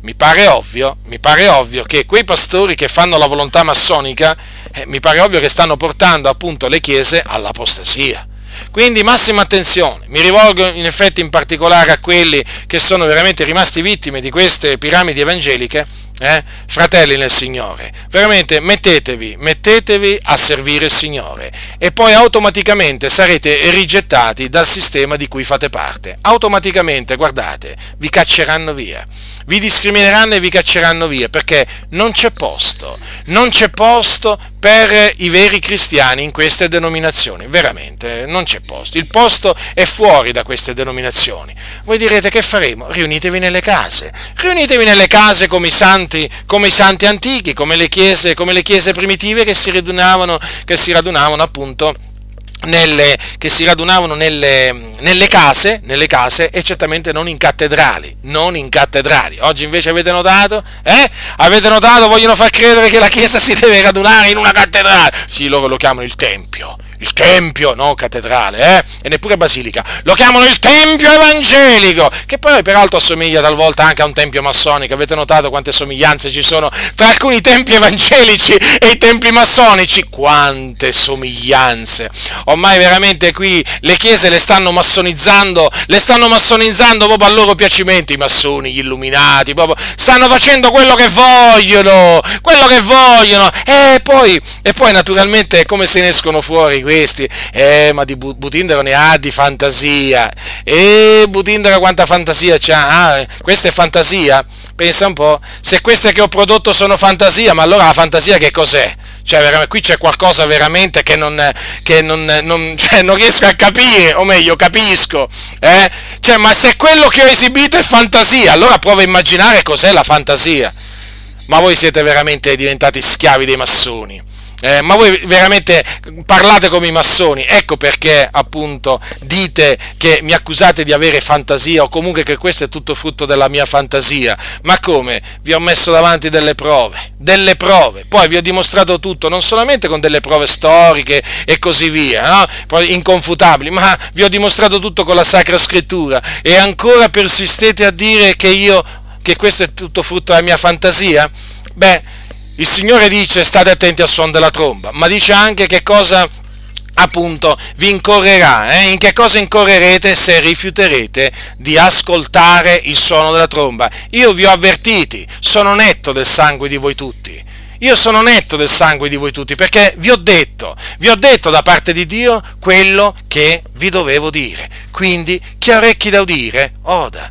mi pare ovvio, mi pare ovvio che quei pastori che fanno la volontà massonica, eh, mi pare ovvio che stanno portando appunto le chiese all'apostasia Quindi massima attenzione, mi rivolgo in effetti in particolare a quelli che sono veramente rimasti vittime di queste piramidi evangeliche, eh? fratelli nel Signore, veramente mettetevi, mettetevi a servire il Signore e poi automaticamente sarete rigettati dal sistema di cui fate parte. Automaticamente, guardate, vi cacceranno via vi discrimineranno e vi cacceranno via perché non c'è posto, non c'è posto per i veri cristiani in queste denominazioni, veramente non c'è posto, il posto è fuori da queste denominazioni. Voi direte che faremo? Riunitevi nelle case, riunitevi nelle case come i santi, come i santi antichi, come le chiese, come le chiese primitive che si che si radunavano appunto nelle, che si radunavano nelle, nelle, case, nelle, case, e certamente non in cattedrali, non in cattedrali. Oggi invece avete notato? Eh? Avete notato? Vogliono far credere che la Chiesa si deve radunare in una cattedrale. Sì, loro lo chiamano il Tempio il tempio, non cattedrale, eh? e neppure basilica, lo chiamano il tempio evangelico, che poi peraltro assomiglia talvolta anche a un tempio massonico. Avete notato quante somiglianze ci sono tra alcuni templi evangelici e i templi massonici? Quante somiglianze! Ormai veramente qui le chiese le stanno massonizzando, le stanno massonizzando proprio al loro piacimento, i massoni, gli illuminati, proprio stanno facendo quello che vogliono, quello che vogliono, e poi, e poi naturalmente come se ne escono fuori questi, eh, ma di Butindaro ne ha di fantasia, e Butindaro quanta fantasia c'ha, ah, questa è fantasia? Pensa un po', se queste che ho prodotto sono fantasia, ma allora la fantasia che cos'è? Cioè, qui c'è qualcosa veramente che non, che non, non, cioè, non riesco a capire, o meglio, capisco. Eh? Cioè, ma se quello che ho esibito è fantasia, allora provo a immaginare cos'è la fantasia. Ma voi siete veramente diventati schiavi dei massoni. Eh, ma voi veramente parlate come i massoni, ecco perché appunto dite che mi accusate di avere fantasia o comunque che questo è tutto frutto della mia fantasia. Ma come? Vi ho messo davanti delle prove, delle prove, poi vi ho dimostrato tutto, non solamente con delle prove storiche e così via, no? inconfutabili, ma vi ho dimostrato tutto con la Sacra Scrittura e ancora persistete a dire che io, che questo è tutto frutto della mia fantasia? Beh, il Signore dice state attenti al suono della tromba, ma dice anche che cosa appunto vi incorrerà, eh? in che cosa incorrerete se rifiuterete di ascoltare il suono della tromba. Io vi ho avvertiti, sono netto del sangue di voi tutti. Io sono netto del sangue di voi tutti perché vi ho detto, vi ho detto da parte di Dio quello che vi dovevo dire. Quindi chi ha orecchi da udire, oda.